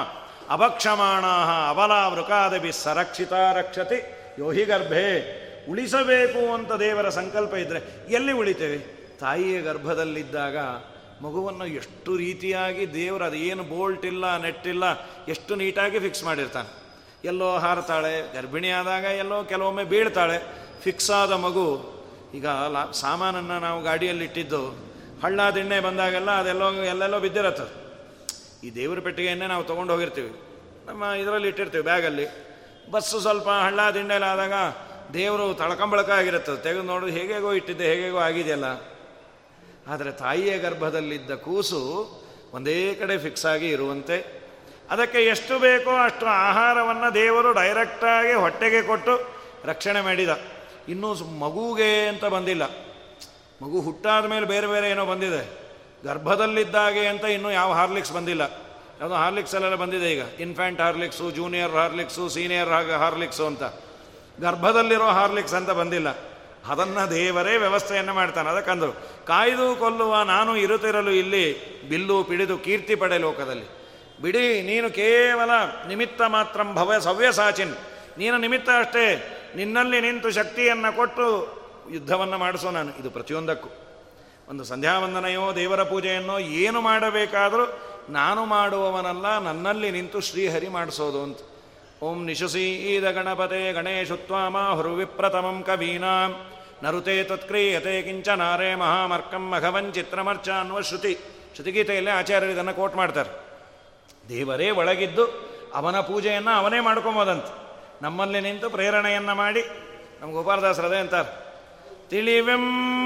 Speaker 1: ಅಭಕ್ಷಮಾಣ ಅವಲಾ ವೃಕಾದಭಿ ಸರಕ್ಷಿತ ರಕ್ಷತಿ ಯೋಹಿ ಗರ್ಭೆ. ಉಳಿಸಬೇಕು ಅಂತ ದೇವರ ಸಂಕಲ್ಪ ಇದ್ದರೆ ಎಲ್ಲಿ ಉಳಿತೇವೆ? ತಾಯಿಯ ಗರ್ಭದಲ್ಲಿದ್ದಾಗ ಮಗುವನ್ನು ಎಷ್ಟು ರೀತಿಯಾಗಿ ದೇವರು ಅದೇನು ಬೋಲ್ಟ್ ಇಲ್ಲ ನೆಟ್ಟಿಲ್ಲ ಎಷ್ಟು ನೀಟಾಗಿ ಫಿಕ್ಸ್ ಮಾಡಿರ್ತಾನೆ. ಎಲ್ಲೋ ಹಾರತಾಳೆ, ಗರ್ಭಿಣಿ ಆದಾಗ ಎಲ್ಲೋ ಕೆಲವೊಮ್ಮೆ ಬೀಳ್ತಾಳೆ. ಫಿಕ್ಸ್ ಆದ ಮಗು, ಈಗ ಲಾ, ಸಾಮಾನನ್ನು ನಾವು ಗಾಡಿಯಲ್ಲಿ ಇಟ್ಟಿದ್ದು, ಹಳ್ಳ ದಿಣ್ಣೆ ಬಂದಾಗೆಲ್ಲ ಅದೆಲ್ಲೋ, ಎಲ್ಲೆಲ್ಲೋ ಬಿದ್ದಿರತ್ತೆ. ಈ ದೇವರ ಪೆಟ್ಟಿಗೆಯನ್ನೇ ನಾವು ತೊಗೊಂಡು ಹೋಗಿರ್ತೀವಿ. ನಮ್ಮ ಇದರಲ್ಲಿ ಇಟ್ಟಿರ್ತೀವಿ ಬ್ಯಾಗಲ್ಲಿ. ಬಸ್ಸು ಸ್ವಲ್ಪ ಹಳ್ಳ ದಿಣ್ಣೆಲಾದಾಗ ದೇವರು ತಳಕಂಬಳಕ ಆಗಿರುತ್ತದೆ ತೆಗೆದು ನೋಡೋದು ಹೇಗೇಗೋ ಇಟ್ಟಿದ್ದೆ, ಹೇಗೇಗೋ ಆಗಿದೆಯಲ್ಲ. ಆದರೆ ತಾಯಿಯ ಗರ್ಭದಲ್ಲಿದ್ದ ಕೂಸು ಒಂದೇ ಕಡೆ ಫಿಕ್ಸ್ ಆಗಿ ಇರುವಂತೆ. ಅದಕ್ಕೆ ಎಷ್ಟು ಬೇಕೋ ಅಷ್ಟು ಆಹಾರವನ್ನು ದೇವರು ಡೈರೆಕ್ಟಾಗಿ ಹೊಟ್ಟೆಗೆ ಕೊಟ್ಟು ರಕ್ಷಣೆ ಮಾಡಿದ. ಇನ್ನೂ ಮಗುಗೆ ಅಂತ ಬಂದಿಲ್ಲ. ಮಗು ಹುಟ್ಟಾದ ಮೇಲೆ ಬೇರೆ ಬೇರೆ ಏನೋ ಬಂದಿದೆ. ಗರ್ಭದಲ್ಲಿದ್ದಾಗೆ ಅಂತ ಇನ್ನೂ ಯಾವ ಹಾರ್ಲಿಕ್ಸ್ ಬಂದಿಲ್ಲ. ಯಾವುದೋ ಹಾರ್ಲಿಕ್ಸ್ ಅಲ್ಲೆಲ್ಲ ಬಂದಿದೆ ಈಗ. Infant Horlicks junior Horlicks senior Horlicks ಅಂತ. ಗರ್ಭದಲ್ಲಿರೋ ಹಾರ್ಲಿಕ್ಸ್ ಅಂತ ಬಂದಿಲ್ಲ. ಅದನ್ನು ದೇವರೇ ವ್ಯವಸ್ಥೆಯನ್ನು ಮಾಡ್ತಾನೆ. ಅದಕ್ಕಂದರು, ಕಾಯ್ದು ಕೊಲ್ಲುವ ನಾನು ಇರುತ್ತಿರಲು ಇಲ್ಲಿ ಬಿಲ್ಲು ಪಿಡಿದು ಕೀರ್ತಿ ಪಡೆ ಲೋಕದಲ್ಲಿ. ಬಿಡಿ, ನೀನು ಕೇವಲ ನಿಮಿತ್ತ ಮಾತ್ರ ಭವ ಸವ್ಯಸಾಚಿನ್ ನೀನು ನಿಮಿತ್ತ ಅಷ್ಟೇ, ನಿನ್ನಲ್ಲಿ ನಿಂತು ಶಕ್ತಿಯನ್ನು ಕೊಟ್ಟು ಯುದ್ಧವನ್ನು ಮಾಡಿಸೋ ನಾನು. ಇದು ಪ್ರತಿಯೊಂದಕ್ಕೂ. ಒಂದು ಸಂಧ್ಯಾವಂದನೆಯೋ, ದೇವರ ಪೂಜೆಯನ್ನೋ ಏನು ಮಾಡಬೇಕಾದರೂ, ನಾನು ಮಾಡುವವನಲ್ಲ, ನನ್ನಲ್ಲಿ ನಿಂತು ಶ್ರೀಹರಿ ಮಾಡಿಸೋದು ಅಂತ. ಓಂ ನಿಶುಸೀದ ಗಣಪತೆ ಗಣೇಶುತ್ವಾಮ ಹುರುವಿಪ್ರತಮಂ ಕವೀನಾಂ. ನರುತೆ ತತ್ಕ್ರಿಯತೆ ಕಿಂಚ ನಾರೇ ಮಹಾಮರ್ಕಂ ಮಘವನ್ ಚಿತ್ರಮರ್ಚ ಅನ್ನುವ ಶ್ರುತಿ ಶ್ರುತಿಗೀತೆಯಲ್ಲಿ ಆಚಾರ್ಯರು ಇದನ್ನು ಕೋಟ್ ಮಾಡ್ತಾರೆ. ದೇವರೇ ಒಳಗಿದ್ದು ಅವನ ಪೂಜೆಯನ್ನು ಅವನೇ ಮಾಡ್ಕೊಬೋದಂತೆ. ನಮ್ಮಲ್ಲಿ ನಿಂತು ಪ್ರೇರಣೆಯನ್ನು ಮಾಡಿ ನಮ್ಮ ಗೋಪಾಲದಾಸರದೇ ಅಂತಾರೆ. ತಿಳಿವೆಂಬುವವನೇನೆ,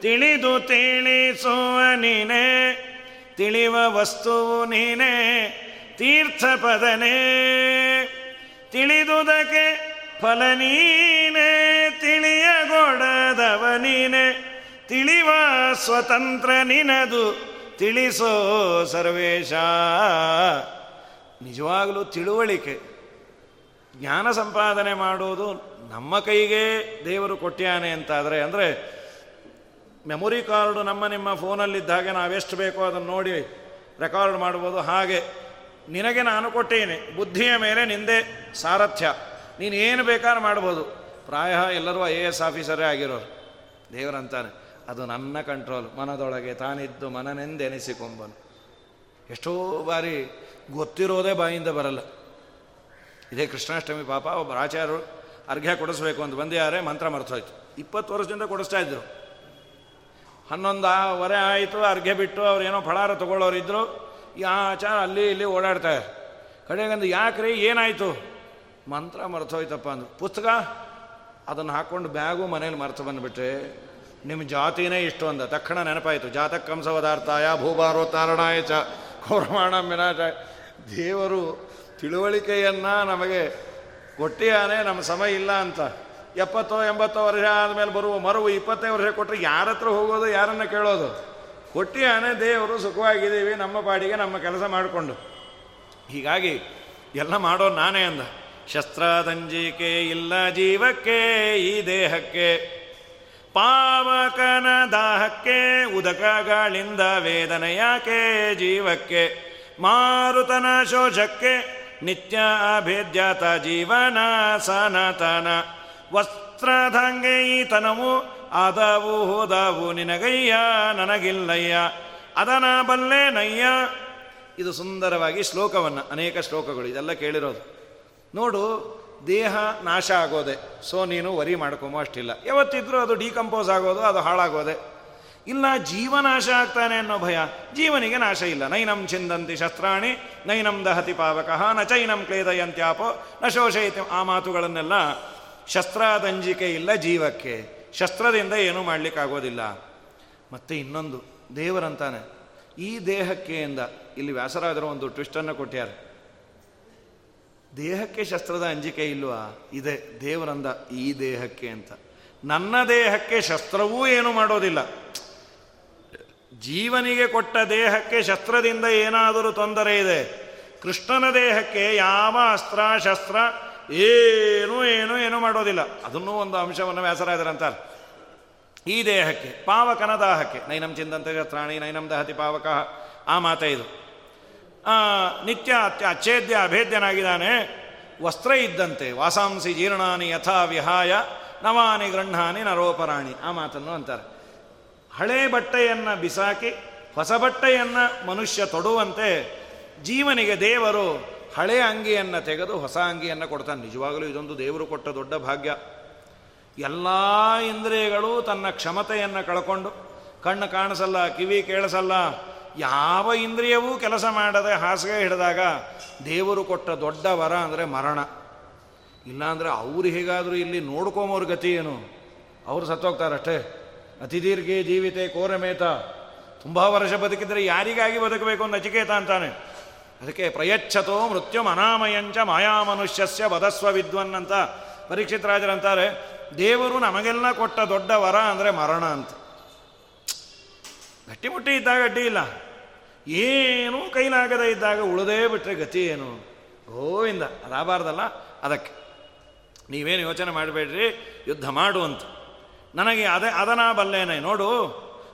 Speaker 1: ತಿಳಿದು ತಿಳಿಸುವ ನೀನೆ ತಿಳಿವ ವಸ್ತುವು ನೀನೆ. ತೀರ್ಥಪದನೇ. ತಿಳಿದುದಕ್ಕೆ ಫಲ ನೀನೆ ತಿಳಿಯಗೊಡದವ ನೀನೆ ತಿಳಿವ ಸ್ವತಂತ್ರ ನಿನದು ತಿಳಿಸೋ ಸರ್ವೇಶ. ನಿಜವಾಗಲೂ ತಿಳುವಳಿಕೆ. ಜ್ಞಾನ ಸಂಪಾದನೆ ಮಾಡೋದು ನಮ್ಮ ಕೈಗೆ ದೇವರು ಕೊಟ್ಟ್ಯಾನೆ ಅಂತಾದರೆ, ಅಂದರೆ ಮೆಮೊರಿ ಕಾರ್ಡು ನಮ್ಮ ನಿಮ್ಮ ಫೋನಲ್ಲಿದ್ದಾಗ ನಾವೆಷ್ಟು ಬೇಕೋ ಅದನ್ನು ನೋಡಿ ರೆಕಾರ್ಡ್ ಮಾಡ್ಬೋದು ಹಾಗೆ. ನಿನಗೆ ನಾನು ಕೊಟ್ಟೇನೆ, ಬುದ್ಧಿಯ ಮೇಲೆ ನಿಂದೆ ಸಾರಥ್ಯ. ನೀನು ಏನು ಬೇಕಾದ್ರೂ ಮಾಡ್ಬೋದು. ಪ್ರಾಯ ಎಲ್ಲರೂ ಐ ಎ ಎಸ್ ಆಫೀಸರೇ ಆಗಿರೋರು. ದೇವರಂತಾನೆ. ಅದು ನನ್ನ ಕಂಟ್ರೋಲ್ ಮನದೊಳಗೆ ತಾನಿದ್ದು ಮನನೆಂದೆನಿಸಿಕೊಂಬನು ಎಷ್ಟೋ ಬಾರಿ ಗೊತ್ತಿರೋದೇ ಬಾಯಿಂದ ಬರಲ್ಲ. ಇದೇ ಕೃಷ್ಣಾಷ್ಟಮಿ ಪಾಪ, ಒಬ್ಬ ಆಚಾರ್ಯರು ಅರ್ಘ್ಯ ಕೊಡಿಸ್ಬೇಕು ಅಂತ ಬಂದಿದ್ದಾರೆ, ಮಂತ್ರ ಮರ್ತೋಯ್ತು ಇಪ್ಪತ್ತು ವರ್ಷದಿಂದ ಕೊಡಿಸ್ತಾ ಇದ್ರು. ಹನ್ನೊಂದು ವರೆ ಆಯಿತು, ಅರ್ಘ್ಯ ಬಿಟ್ಟು ಅವ್ರು ಏನೋ ಫಳಾರ ತೊಗೊಳ್ಳೋರಿದ್ರು. ಆಚಾರ ಅಲ್ಲಿ ಇಲ್ಲಿ ಓಡಾಡ್ತಾರೆ ಕಡೆಗಂದು ಯಾಕ್ರಿ ಏನಾಯಿತು? ಮಂತ್ರ ಮರ್ತೋಯ್ತಪ್ಪ ಅಂದ್ರೆ. ಪುಸ್ತಕ? ಅದನ್ನು ಹಾಕ್ಕೊಂಡು ಬ್ಯಾಗು ಮನೇಲಿ ಮರೆತು ಬಂದುಬಿಟ್ರೆ ನಿಮ್ಮ ಜಾತಿನೇ ಇಷ್ಟು ಅಂದ. ತಕ್ಷಣ ನೆನಪಾಯಿತು. ಜಾತಕ್ಕಂಸವದಾರ್ಥಾಯ ಭೂಭಾರೋ ತಾರಣಾಯ ಚ ಕೌರಮಾಣ ಮಿನಾಟ ದೇವರು ತಿಳುವಳಿಕೆಯನ್ನು ನಮಗೆ ಕೊಟ್ಟಿಯಾನೆ ನಮ್ಮ ಸಮಯ ಇಲ್ಲ ಅಂತ. ಎಪ್ಪತ್ತೋ ಎಂಬತ್ತೋ ವರ್ಷ ಆದಮೇಲೆ ಬರುವ ಮರುವು ಇಪ್ಪತ್ತೈದು ವರ್ಷ ಕೊಟ್ಟರೆ ಯಾರ ಹತ್ರ ಹೋಗೋದು, ಯಾರನ್ನು ಕೇಳೋದು? ಕೊಟ್ಟಿಯಾನೆ ದೇವರು ಸುಖವಾಗಿದ್ದೀವಿ, ನಮ್ಮ ಪಾಡಿಗೆ ನಮ್ಮ ಕೆಲಸ ಮಾಡಿಕೊಂಡು. ಹೀಗಾಗಿ ಎಲ್ಲ ಮಾಡೋ ನಾನೇ ಅಂದ. ಶಸ್ತ್ರದಂಜಿಕೆ ಇಲ್ಲ ಜೀವಕ್ಕೆ, ಈ ದೇಹಕ್ಕೆ. ಪಾವಕನ ದಾಹಕ್ಕೆ ಉದಕಗಳಿಂದ ವೇದನೆ ಯಾಕೆ ಜೀವಕ್ಕೆ. ಮಾರುತನ ಶೋಷಕ್ಕೆ, ನಿತ್ಯ ಅಭೇದ್ಯತ ಜೀವನ ಸನತನ. ವಸ್ತ್ರದಂಗೆ ಈತನವು ಆದವು ಹೋದವು ನಿನಗಯ್ಯ, ನನಗಿಲ್ಲಯ್ಯ. ಅದನ ಬಲ್ಲೆ ನಯ್ಯ ಇದು ಸುಂದರವಾಗಿ ಶ್ಲೋಕವನ್ನು, ಅನೇಕ ಶ್ಲೋಕಗಳು, ಇದೆಲ್ಲ ಕೇಳಿರೋದು. ನೋಡು, ದೇಹ ನಾಶ ಆಗೋದೆ. ಸೊ, ನೀನು ವರಿ ಮಾಡ್ಕೊಂಬೋ ಅಷ್ಟಿಲ್ಲ. ಯಾವತ್ತಿದ್ರೂ ಅದು ಡಿಕಂಪೋಸ್ ಆಗೋದು, ಅದು ಹಾಳಾಗೋದೆ. ಇಲ್ಲ, ಜೀವ ನಾಶ ಆಗ್ತಾನೆ ಅನ್ನೋ ಭಯ. ಜೀವನಿಗೆ ನಾಶ ಇಲ್ಲ. ನೈನಂ ಚಿಂದಂತಿ ಶಸ್ತ್ರಾಣಿ, ನೈನಂ ದಹತಿ ಪಾವಕಃ, ನ ಚೈನಂ ಕ್ಲೇದಯಂತ್ಯಾಪೋ, ನ ಶೋಷಯಿತ. ಆ ಮಾತುಗಳನ್ನೆಲ್ಲ ಶಸ್ತ್ರಾದಂಜಿಕೆ ಇಲ್ಲ ಜೀವಕ್ಕೆ. ಶಸ್ತ್ರದಿಂದ ಏನೂ ಮಾಡಲಿಕ್ಕಾಗೋದಿಲ್ಲ. ಮತ್ತೆ ಇನ್ನೊಂದು, ದೇವರಂತಾನೆ. ಈ ದೇಹಕ್ಕೆ ಎಂದ ಇಲ್ಲಿ ವ್ಯಾಸರಾದರು ಒಂದು ಟ್ವಿಸ್ಟನ್ನು ಕೊಟ್ಟ್ಯಾರ ದೇಹಕ್ಕೆ ಶಸ್ತ್ರದ ಅಂಜಿಕೆ ಇಲ್ವಾ? ಇದೆ, ದೇವರಂದ ಈ ದೇಹಕ್ಕೆ ಅಂತ. ನನ್ನ ದೇಹಕ್ಕೆ ಶಸ್ತ್ರವೂ ಏನು ಮಾಡೋದಿಲ್ಲ. ಜೀವನಿಗೆ ಕೊಟ್ಟ ದೇಹಕ್ಕೆ ಶಸ್ತ್ರದಿಂದ ಏನಾದರೂ ತೊಂದರೆ ಇದೆ. ಕೃಷ್ಣನ ದೇಹಕ್ಕೆ ಯಾವ ಅಸ್ತ್ರ, ಶಸ್ತ್ರ ಏನೂ ಏನೂ ಏನೂ ಮಾಡೋದಿಲ್ಲ. ಅದನ್ನೂ ಒಂದು ಅಂಶವನ್ನು ವ್ಯಾಸರಾದರಂತಾರೆ ಈ ದೇಹಕ್ಕೆ, ಪಾವಕನ ದಾಹಕ್ಕೆ, ನೈನಂ ಚಿಂದಂತ ಶಸ್ತ್ರಾಣಿ, ನೈನಂ ದಹತಿ ಪಾವಕ, ಆ ಮಾತ ಇದು. ನಿತ್ಯ ಅತ್ಯ ಅಚ್ಛೇದ್ಯ ಅಭೇದ್ಯನಾಗಿದ್ದಾನೆ, ವಸ್ತ್ರ ಇದ್ದಂತೆ, ವಾಸಾಂಸಿ ಜೀರ್ಣಾನಿ ಯಥಾ ವಿಹಾಯ, ನವಾನಿ ಗೃಹಾನಿ ನರೋಪರಾಣಿ, ಆ ಮಾತನ್ನು ಅಂತಾರೆ. ಹಳೆ ಬಟ್ಟೆಯನ್ನು ಬಿಸಾಕಿ, ಹೊಸ ಬಟ್ಟೆಯನ್ನು ಮನುಷ್ಯ ತೊಡುವಂತೆ ಜೀವನಿಗೆ ದೇವರು ಹಳೆ ಅಂಗಿಯನ್ನು ತೆಗೆದು ಹೊಸ ಅಂಗಿಯನ್ನು ಕೊಡ್ತಾನೆ. ನಿಜವಾಗಲೂ ಇದೊಂದು ದೇವರು ಕೊಟ್ಟ ದೊಡ್ಡ ಭಾಗ್ಯ. ಎಲ್ಲ ಇಂದ್ರಿಯಗಳು ತನ್ನ ಕ್ಷಮತೆಯನ್ನು ಕಳ್ಕೊಂಡು, ಕಣ್ಣು ಕಾಣಿಸಲ್ಲ, ಕಿವಿ ಕೇಳಿಸಲ್ಲ, ಯಾವ ಇಂದ್ರಿಯವೂ ಕೆಲಸ ಮಾಡದೆ ಹಾಸಿಗೆ ಹಿಡಿದಾಗ ದೇವರು ಕೊಟ್ಟ ದೊಡ್ಡ ವರ ಅಂದರೆ ಮರಣ. ಇಲ್ಲಾಂದರೆ ಅವ್ರು ಹೇಗಾದರೂ ಇಲ್ಲಿ ನೋಡ್ಕೊಂಬೋರ್ ಗತಿ ಏನು? ಅವರು ಸತ್ತೋಗ್ತಾರಷ್ಟೇ. ಅತಿ ದೀರ್ಘೆ ಜೀವಿತೆ ಕೋರಮೇತ. ತುಂಬ ವರ್ಷ ಬದುಕಿದ್ರೆ ಯಾರಿಗಾಗಿ ಬದುಕಬೇಕು ನಚಿಕೇತ ಅಂತಾನೆ. ಅದಕ್ಕೆ ಪ್ರಯಚ್ಛತೋ ಮೃತ್ಯು ಅನಾಮಯಂಚ ಮಾಯಾ ಮನುಷ್ಯಸ್ಯ ವಧಸ್ವ ವಿದ್ವನ್ ಅಂತ ಪರೀಕ್ಷಿತ್ ರಾಜರಂತಾರೆ ದೇವರು ನಮಗೆಲ್ಲ ಕೊಟ್ಟ ದೊಡ್ಡ ವರ ಅಂದರೆ ಮರಣ ಅಂತ. ಗಟ್ಟಿಮುಟ್ಟಿ ಇದ್ದಾಗ ಅಡ್ಡಿ ಇಲ್ಲ. ಏನೂ ಕೈಲಾಗದೇ ಇದ್ದಾಗ ಉಳದೇ ಬಿಟ್ಟರೆ ಗತಿ ಏನು? ಗೋವಿಂದ ಅದಾಗಬಾರ್ದಲ್ಲ ಅದಕ್ಕೆ. ನೀವೇನು ಯೋಚನೆ ಮಾಡಬೇಡ್ರಿ, ಯುದ್ಧ ಮಾಡು ಅಂತ. ನನಗೆ ಅದೇ, ಅದನ ಬಲ್ಲೇನೆ. ನೋಡು,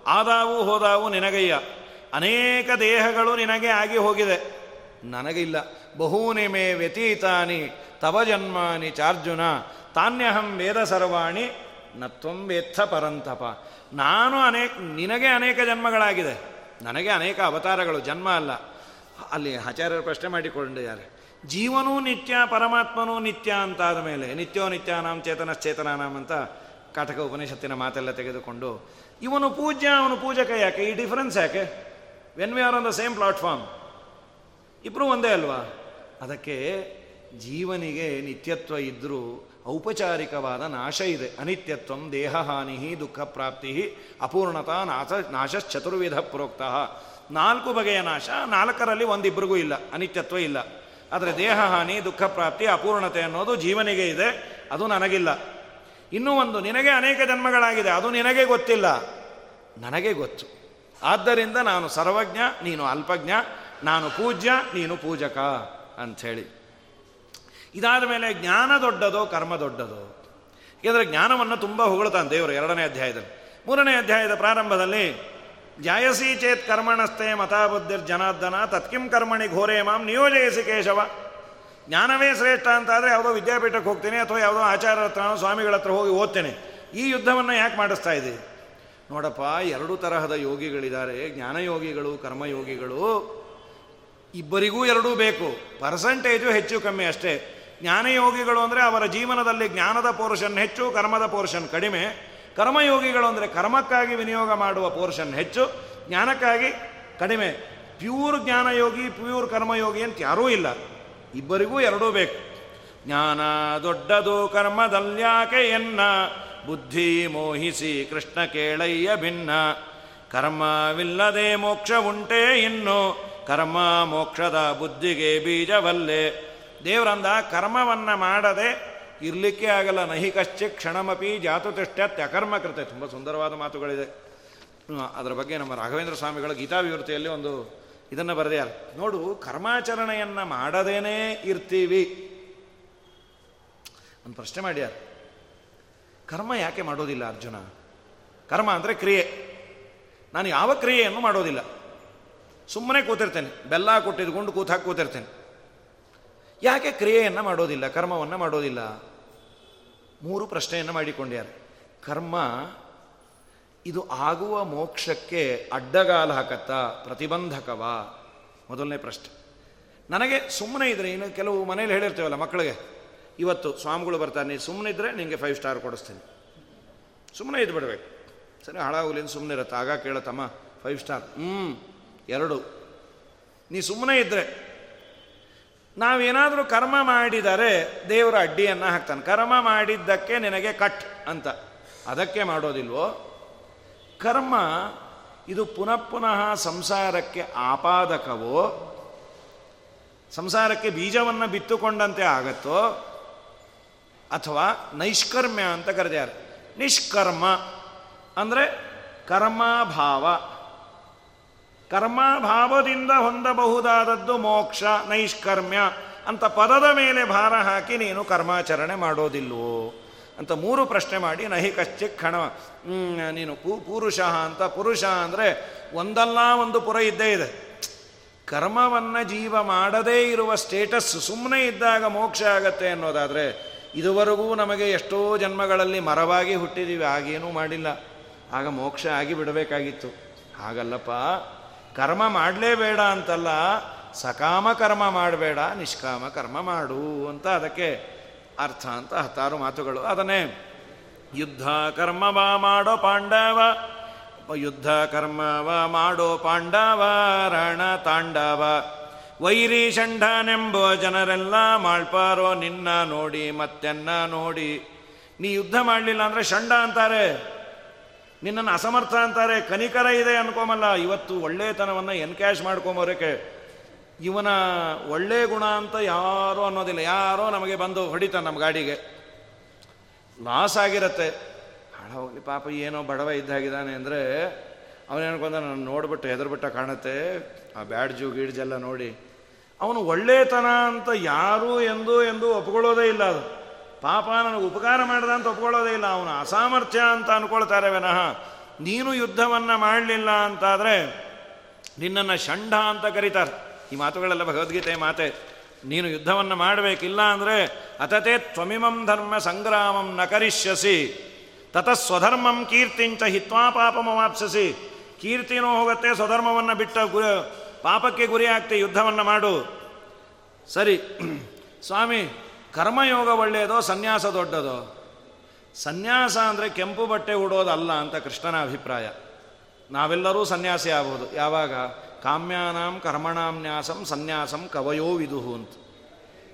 Speaker 1: ಆದಾವು ಹೋದಾವು ನಿನಗಯ್ಯ. ಅನೇಕ ದೇಹಗಳು ನಿನಗೆ ಆಗಿ ಹೋಗಿದೆ. ನನಗಿಲ್ಲ. ಬಹೂನಿ ಮೇ ವ್ಯತೀತಾನಿ, ತವ ಜನ್ಮಾನಿ ಚಾರ್ಜುನ, ತಾನ್ಯಹಂ ವೇದ ಸರ್ವಾಣಿ ನತ್ವಂ ವೇತ್ಥ ಪರಂತಪ. ನಾನು ಅನೇಕ, ನಿನಗೆ ಅನೇಕ ಜನ್ಮಗಳಾಗಿದೆ. ನನಗೆ ಅನೇಕ ಅವತಾರಗಳು, ಜನ್ಮ ಅಲ್ಲ. ಅಲ್ಲಿ ಆಚಾರ್ಯರು ಪ್ರಶ್ನೆ ಮಾಡಿಕೊಂಡಿದ್ದಾರೆ ಜೀವನೂ ನಿತ್ಯ, ಪರಮಾತ್ಮನೂ ನಿತ್ಯ ಅಂತಾದ ಮೇಲೆ, ನಿತ್ಯೋ ನಿತ್ಯಾನಾಂ ಚೇತನಶ್ಚೇತನಾನಾಂ ಅಂತ ಕಾಟಕ ಉಪನಿಷತ್ತಿನ ಮಾತೆಲ್ಲ ತೆಗೆದುಕೊಂಡು, ಇವನು ಪೂಜ್ಯ, ಅವನು ಪೂಜಕ ಯಾಕೆ? ಈ ಡಿಫರೆನ್ಸ್ ಯಾಕೆ? When we are on the same platform ಇಬ್ಬರು ಒಂದೇ ಅಲ್ವಾ? ಅದಕ್ಕೆ ಜೀವನಿಗೆ ನಿತ್ಯತ್ವ ಇದ್ದರೂ ಔಪಚಾರಿಕವಾದ ನಾಶ ಇದೆ. ಅನಿತ್ಯತ್ವಂ ದೇಹಹಾನಿ ದುಃಖ ಪ್ರಾಪ್ತಿ ಅಪೂರ್ಣತಾ ನಾಶ ನಾಶಶ್ಚತುರ್ವಿಧ ಪ್ರೋಕ್ತ. ನಾಲ್ಕು ಬಗೆಯ ನಾಶ, ನಾಲ್ಕರಲ್ಲಿ ಒಂದಿಬ್ಬರಿಗೂ ಇಲ್ಲ, ಅನಿತ್ಯತ್ವ ಇಲ್ಲ. ಆದರೆ ದೇಹಹಾನಿ ದುಃಖ ಪ್ರಾಪ್ತಿ ಅಪೂರ್ಣತೆ ಅನ್ನೋದು ಜೀವನಿಗೆ ಇದೆ, ಅದು ನನಗಿಲ್ಲ. ಇನ್ನೂ ಒಂದು, ನಿನಗೆ ಅನೇಕ ಜನ್ಮಗಳಾಗಿದೆ, ಅದು ನಿನಗೆ ಗೊತ್ತಿಲ್ಲ. ನನಗೆ ಗೊತ್ತು. ಆದ್ದರಿಂದ ನಾನು ಸರ್ವಜ್ಞ, ನೀನು ಅಲ್ಪಜ್ಞ ನಾನು ಪೂಜ್ಯ, ನೀನು ಪೂಜಕ ಅಂಥೇಳಿ. ಇದಾದ ಮೇಲೆ ಜ್ಞಾನ ದೊಡ್ಡದೋ ಕರ್ಮ ದೊಡ್ಡದೋ? ಏಕೆಂದರೆ ಜ್ಞಾನವನ್ನು ತುಂಬ ಹೊಗಳ್ತಾನೆ ದೇವರು ಎರಡನೇ ಅಧ್ಯಾಯದಲ್ಲಿ. ಮೂರನೇ ಅಧ್ಯಾಯದ ಪ್ರಾರಂಭದಲ್ಲಿ, ಜಾಯಸಿ ಚೇತ್ ಕರ್ಮಣಸ್ಥೆ ಮತಾಬುದ್ಧಿರ್ ಜನಾರ್ದನ, ತತ್ಕಿಂ ಕರ್ಮಣಿ ಘೋರೇ ಮಾಂ ನಿಯೋಜಯಿಸಿ ಕೇಶವ. ಜ್ಞಾನವೇ ಶ್ರೇಷ್ಠ ಅಂತಾದರೆ ಯಾವುದೋ ವಿದ್ಯಾಪೀಠಕ್ಕೆ ಹೋಗ್ತೀನಿ ಅಥವಾ ಯಾವುದೋ ಆಚಾರ ಹತ್ರ ಸ್ವಾಮಿಗಳ ಹತ್ರ ಹೋಗಿ ಓದ್ತೇನೆ. ಈ ಯುದ್ಧವನ್ನು ಯಾಕೆ ಮಾಡಿಸ್ತಾ ಇದ್ದೀವಿ ನೋಡಪ್ಪ, ಎರಡು ತರಹದ ಯೋಗಿಗಳಿದ್ದಾರೆ. ಜ್ಞಾನಯೋಗಿಗಳು, ಕರ್ಮಯೋಗಿಗಳು. ಇಬ್ಬರಿಗೂ ಎರಡೂ ಬೇಕು. ಪರ್ಸೆಂಟೇಜು ಹೆಚ್ಚು ಕಮ್ಮಿ ಅಷ್ಟೇ. ಜ್ಞಾನಯೋಗಿಗಳು ಅಂದರೆ ಅವರ ಜೀವನದಲ್ಲಿ ಜ್ಞಾನದ ಪೋರ್ಷನ್ ಹೆಚ್ಚು, ಕರ್ಮದ ಪೋರ್ಷನ್ ಕಡಿಮೆ. ಕರ್ಮಯೋಗಿಗಳು ಅಂದರೆ ಕರ್ಮಕ್ಕಾಗಿ ವಿನಿಯೋಗ ಮಾಡುವ ಪೋರ್ಷನ್ ಹೆಚ್ಚು, ಜ್ಞಾನಕ್ಕಾಗಿ ಕಡಿಮೆ. ಪ್ಯೂರ್ ಜ್ಞಾನಯೋಗಿ ಪ್ಯೂರ್ ಕರ್ಮಯೋಗಿ ಅಂತ ಯಾರೂ ಇಲ್ಲ. ಇಬ್ಬರಿಗೂ ಎರಡೂ ಬೇಕು. ಜ್ಞಾನ ದೊಡ್ಡದು ಕರ್ಮದಲ್ಯಾಕೆ ಎನ್ನ? ಬುದ್ಧಿ ಮೋಹಿಸಿ ಕೃಷ್ಣ ಕೇಳಯ್ಯ ಭಿನ್ನ. ಕರ್ಮವಿಲ್ಲದೆ ಮೋಕ್ಷ ಉಂಟೇ ಇನ್ನು? ಕರ್ಮ ಮೋಕ್ಷದ ಬುದ್ಧಿಗೆ ಬೀಜವಲ್ಲೆ. ದೇವರಂದ ಕರ್ಮವನ್ನು ಮಾಡದೆ ಇರಲಿಕ್ಕೆ ಆಗಲ್ಲ. ನಹಿಕಶ್ಚಿ ಕ್ಷಣಮಪಿ ಅಕರ್ಮ ಕೃತೆ. ತುಂಬ ಸುಂದರವಾದ ಮಾತುಗಳಿದೆ. ಅದರ ಬಗ್ಗೆ ನಮ್ಮ ರಾಘವೇಂದ್ರ ಸ್ವಾಮಿಗಳ ಗೀತಾ ವಿವೃತಿಯಲ್ಲಿ ಒಂದು ಇದನ್ನು ಬರೆದ್ಯಾರ ನೋಡು, ಕರ್ಮಾಚರಣೆಯನ್ನು ಮಾಡದೇನೆ ಇರ್ತೀವಿ. ಒಂದು ಪ್ರಶ್ನೆ ಮಾಡ್ಯಾರ ಕರ್ಮ ಯಾಕೆ ಮಾಡೋದಿಲ್ಲ ಅರ್ಜುನ? ಕರ್ಮ ಅಂದರೆ ಕ್ರಿಯೆ. ನಾನು ಯಾವ ಕ್ರಿಯೆಯನ್ನು ಮಾಡೋದಿಲ್ಲ. ಸುಮ್ಮನೆ ಕೂತಿರ್ತೇನೆ. ಬೆಲ್ಲ ಕೊಟ್ಟಿದ್ಕೊಂಡು ಕೂತು ಹಾಕಿ ಕೂತಿರ್ತೇನೆ. ಯಾಕೆ ಕ್ರಿಯೆಯನ್ನು ಮಾಡೋದಿಲ್ಲ, ಕರ್ಮವನ್ನು ಮಾಡೋದಿಲ್ಲ? ಮೂರು ಪ್ರಶ್ನೆಯನ್ನು ಮಾಡಿಕೊಂಡ್ಯಾರು. ಕರ್ಮ, ಇದು ಆಗುವ ಮೋಕ್ಷಕ್ಕೆ ಅಡ್ಡಗಾಲ ಹಾಕತ್ತಾ, ಪ್ರತಿಬಂಧಕವಾ? ಮೊದಲನೇ ಪ್ರಶ್ನೆ. ನನಗೆ ಸುಮ್ಮನೆ ಇದ್ರೆ, ಇನ್ನು ಕೆಲವು ಮನೇಲಿ ಹೇಳಿರ್ತೇವಲ್ಲ ಮಕ್ಕಳಿಗೆ, ಇವತ್ತು ಸ್ವಾಮಿಗಳು ಬರ್ತಾರೆ ನೀನು ಸುಮ್ಮನೆ ಇದ್ರೆ ನಿಮಗೆ ಫೈವ್ ಸ್ಟಾರ್ ಕೊಡಿಸ್ತೀನಿ. ಸುಮ್ಮನೆ ಇದ್ದು ಬಿಡಬೇಕು ಸರಿ ಹಾಳಾಗಲಿಂದ ಸುಮ್ಮನೆ ಇರತ್ತೆ. ಆಗ ಕೇಳತ್ತಮ್ಮ ಫೈವ್ ಸ್ಟಾರ್ ಹ್ಞೂ ಎರಡು. ನೀ ಸುಮ್ಮನೆ ಇದ್ದರೆ ನಾವೇನಾದರೂ ಕರ್ಮ ಮಾಡಿದರೆ ದೇವರ ಅಡ್ಡಿಯನ್ನು ಹಾಕ್ತಾನೆ. ಕರ್ಮ ಮಾಡಿದ್ದಕ್ಕೆ ನಿನಗೆ ಕಟ್ ಅಂತ. ಅದಕ್ಕೆ ಮಾಡೋದಿಲ್ವೋ? ಕರ್ಮ ಇದು ಪುನಃ ಪುನಃ ಸಂಸಾರಕ್ಕೆ ಆಪಾದಕವೋ? ಸಂಸಾರಕ್ಕೆ ಬೀಜವನ್ನು ಬಿತ್ತುಕೊಂಡಂತೆ ಆಗತ್ತೋ? ಅಥವಾ ನೈಷ್ಕರ್ಮ್ಯ ಅಂತ ಕರೆದಾರೆ ನಿಷ್ಕರ್ಮ ಅಂದರೆ ಕರ್ಮಭಾವ. ಕರ್ಮಭಾವದಿಂದ ಹೊಂದಬಹುದಾದದ್ದು ಮೋಕ್ಷ, ನೈಷ್ಕರ್ಮ್ಯ ಅಂತ ಪದದ ಮೇಲೆ ಭಾರ ಹಾಕಿ ನೀನು ಕರ್ಮಾಚರಣೆ ಮಾಡೋದಿಲ್ವೋ? ಅಂತ ಮೂರು ಪ್ರಶ್ನೆ ಮಾಡಿ, ನಹಿ ಕಶ್ಚಿ ಕ್ಷಣ ನೀನು ಪೂ, ಪುರುಷ ಅಂತ, ಪುರುಷ ಅಂದರೆ ಒಂದಲ್ಲ ಒಂದು ಪುರ ಇದ್ದೇ ಇದೆ. ಕರ್ಮವನ್ನು ಜೀವ ಮಾಡದೇ ಇರುವ ಸ್ಟೇಟಸ್ ಸುಮ್ಮನೆ ಇದ್ದಾಗ ಮೋಕ್ಷ ಆಗತ್ತೆ ಅನ್ನೋದಾದರೆ ಇದುವರೆಗೂ ನಮಗೆ ಎಷ್ಟೋ ಜನ್ಮಗಳಲ್ಲಿ ಮರವಾಗಿ ಹುಟ್ಟಿದ್ದೀವಿ ಆಗೇನೂ ಮಾಡಿಲ್ಲ. ಆಗ ಮೋಕ್ಷ ಆಗಿ ಬಿಡಬೇಕಾಗಿತ್ತು. ಹಾಗಲ್ಲಪ್ಪ ಕರ್ಮ ಮಾಡಲೇಬೇಡ ಅಂತಲ್ಲ, ಸಕಾಮ ಕರ್ಮ ಮಾಡಬೇಡ, ನಿಷ್ಕಾಮ ಕರ್ಮ ಮಾಡು ಅಂತ ಅದಕ್ಕೆ ಅರ್ಥ ಅಂತ ಹತ್ತಾರು ಮಾತುಗಳು. ಅದನ್ನೇ, ಯುದ್ಧ ಕರ್ಮವ ಮಾಡೋ ಪಾಂಡವ, ಯುದ್ಧ ಕರ್ಮವ ಮಾಡೋ ಪಾಂಡವ ರಣ ತಾಂಡವ ವೈರಿ ಷಂಡನೆಂಬೋ ಜನರೆಲ್ಲ ಮಾಡ್ಪಾರೋ ನಿನ್ನ ನೋಡಿ ಮತ್ತೆನ್ನ ನೋಡಿ. ನೀ ಯುದ್ಧ ಮಾಡಲಿಲ್ಲ ಅಂದರೆ ಷಂಡ ಅಂತಾರೆ. ನಿನ್ನನ್ನು ಅಸಮರ್ಥ ಅಂತಾರೆ, ಕನಿಕರ ಇದೆ ಅನ್ಕೊಂಬಲ್ಲ. ಇವತ್ತು ಒಳ್ಳೆತನವನ್ನು ಎನ್ಕ್ಯಾಶ್ ಮಾಡ್ಕೊಂಬರೋಕೆ ಇವನ ಒಳ್ಳೆ ಗುಣ ಅಂತ ಯಾರೋ ಅನ್ನೋದಿಲ್ಲ. ಯಾರೋ ನಮಗೆ ಬಂದು ಹೊಡಿತ ನಮ್ಮ ಗಾಡಿಗೆ. ಲಾಸ್ ಆಗಿರತ್ತೆ. ಹೋಗ್ಲಿ ಪಾಪ, ಏನೋ ಬಡವ ಇದ್ದಾಗಿದ್ದಾನೆ ಅಂದರೆ ಅವನೇನ್ಕೊಂಡ ನಾನು ನೋಡ್ಬಿಟ್ಟು ಹೆದರ್ಬಿಟ್ಟ ಕಾಣುತ್ತೆ. ಆ ಬ್ಯಾಡ್ಜು ಗೀಡ್ಜೆಲ್ಲ ನೋಡಿ. ಅವನು ಒಳ್ಳೆತನ ಅಂತ ಯಾರು ಎಂದು ಎಂದು ಒಪ್ಕೊಳ್ಳೋದೇ ಇಲ್ಲ ಅದು. ಪಾಪ ನನಗೆ ಉಪಕಾರ ಮಾಡಿದ ಅಂತ ಒಪ್ಕೊಳ್ಳೋದೇ ಇಲ್ಲ. ಅವನು ಅಸಾಮರ್ಥ್ಯ ಅಂತ ಅನ್ಕೊಳ್ತಾರೆ ವಿನಃ. ನೀನು ಯುದ್ಧವನ್ನು ಮಾಡಲಿಲ್ಲ ಅಂತಾದರೆ ನಿನ್ನನ್ನು ಷಂಡ ಅಂತ ಕರೀತಾರೆ. ಈ ಮಾತುಗಳೆಲ್ಲ ಭಗವದ್ಗೀತೆಯ ಮಾತೆ. ನೀನು ಯುದ್ಧವನ್ನು ಮಾಡಬೇಕಿಲ್ಲ ಅಂದರೆ ಅತತೆ ತ್ವಮಿಮಂ ಧರ್ಮ ಸಂಗ್ರಾಮಂ ನ ಕರಿಷ್ಯಸಿ. ತತಃ ಸ್ವಧರ್ಮಂ ಕೀರ್ತಿಂಚ ಹಿತ್ವಾ ಪಾಪಮವಾಪ್ಸಸಿ ಕೀರ್ತಿನೂ ಹೋಗುತ್ತೆ, ಸ್ವಧರ್ಮವನ್ನು ಬಿಟ್ಟ ಗುರಿ ಪಾಪಕ್ಕೆ ಗುರಿ ಆಗ್ತಿ ಯುದ್ಧವನ್ನು ಮಾಡು. ಸರಿ, ಸ್ವಾಮಿ ಕರ್ಮಯೋಗ ಒಳ್ಳೆಯದೋ, ಸನ್ಯಾಸ ದೊಡ್ಡದೋ? ಸನ್ಯಾಸ ಅಂದರೆ ಕೆಂಪು ಬಟ್ಟೆ ಉಡೋದಲ್ಲ ಅಂತ ಕೃಷ್ಣನ ಅಭಿಪ್ರಾಯ. ನಾವೆಲ್ಲರೂ ಸನ್ಯಾಸಿ ಆಗ್ಬೋದು. ಯಾವಾಗ? ಕಾಮ್ಯಾನಾಂ ಕರ್ಮಣಾಂ ನ್ಯಾಸಂ ಸನ್ಯಾಸಂ ಕವಯೋ ವಿದುಹು ಅಂತ.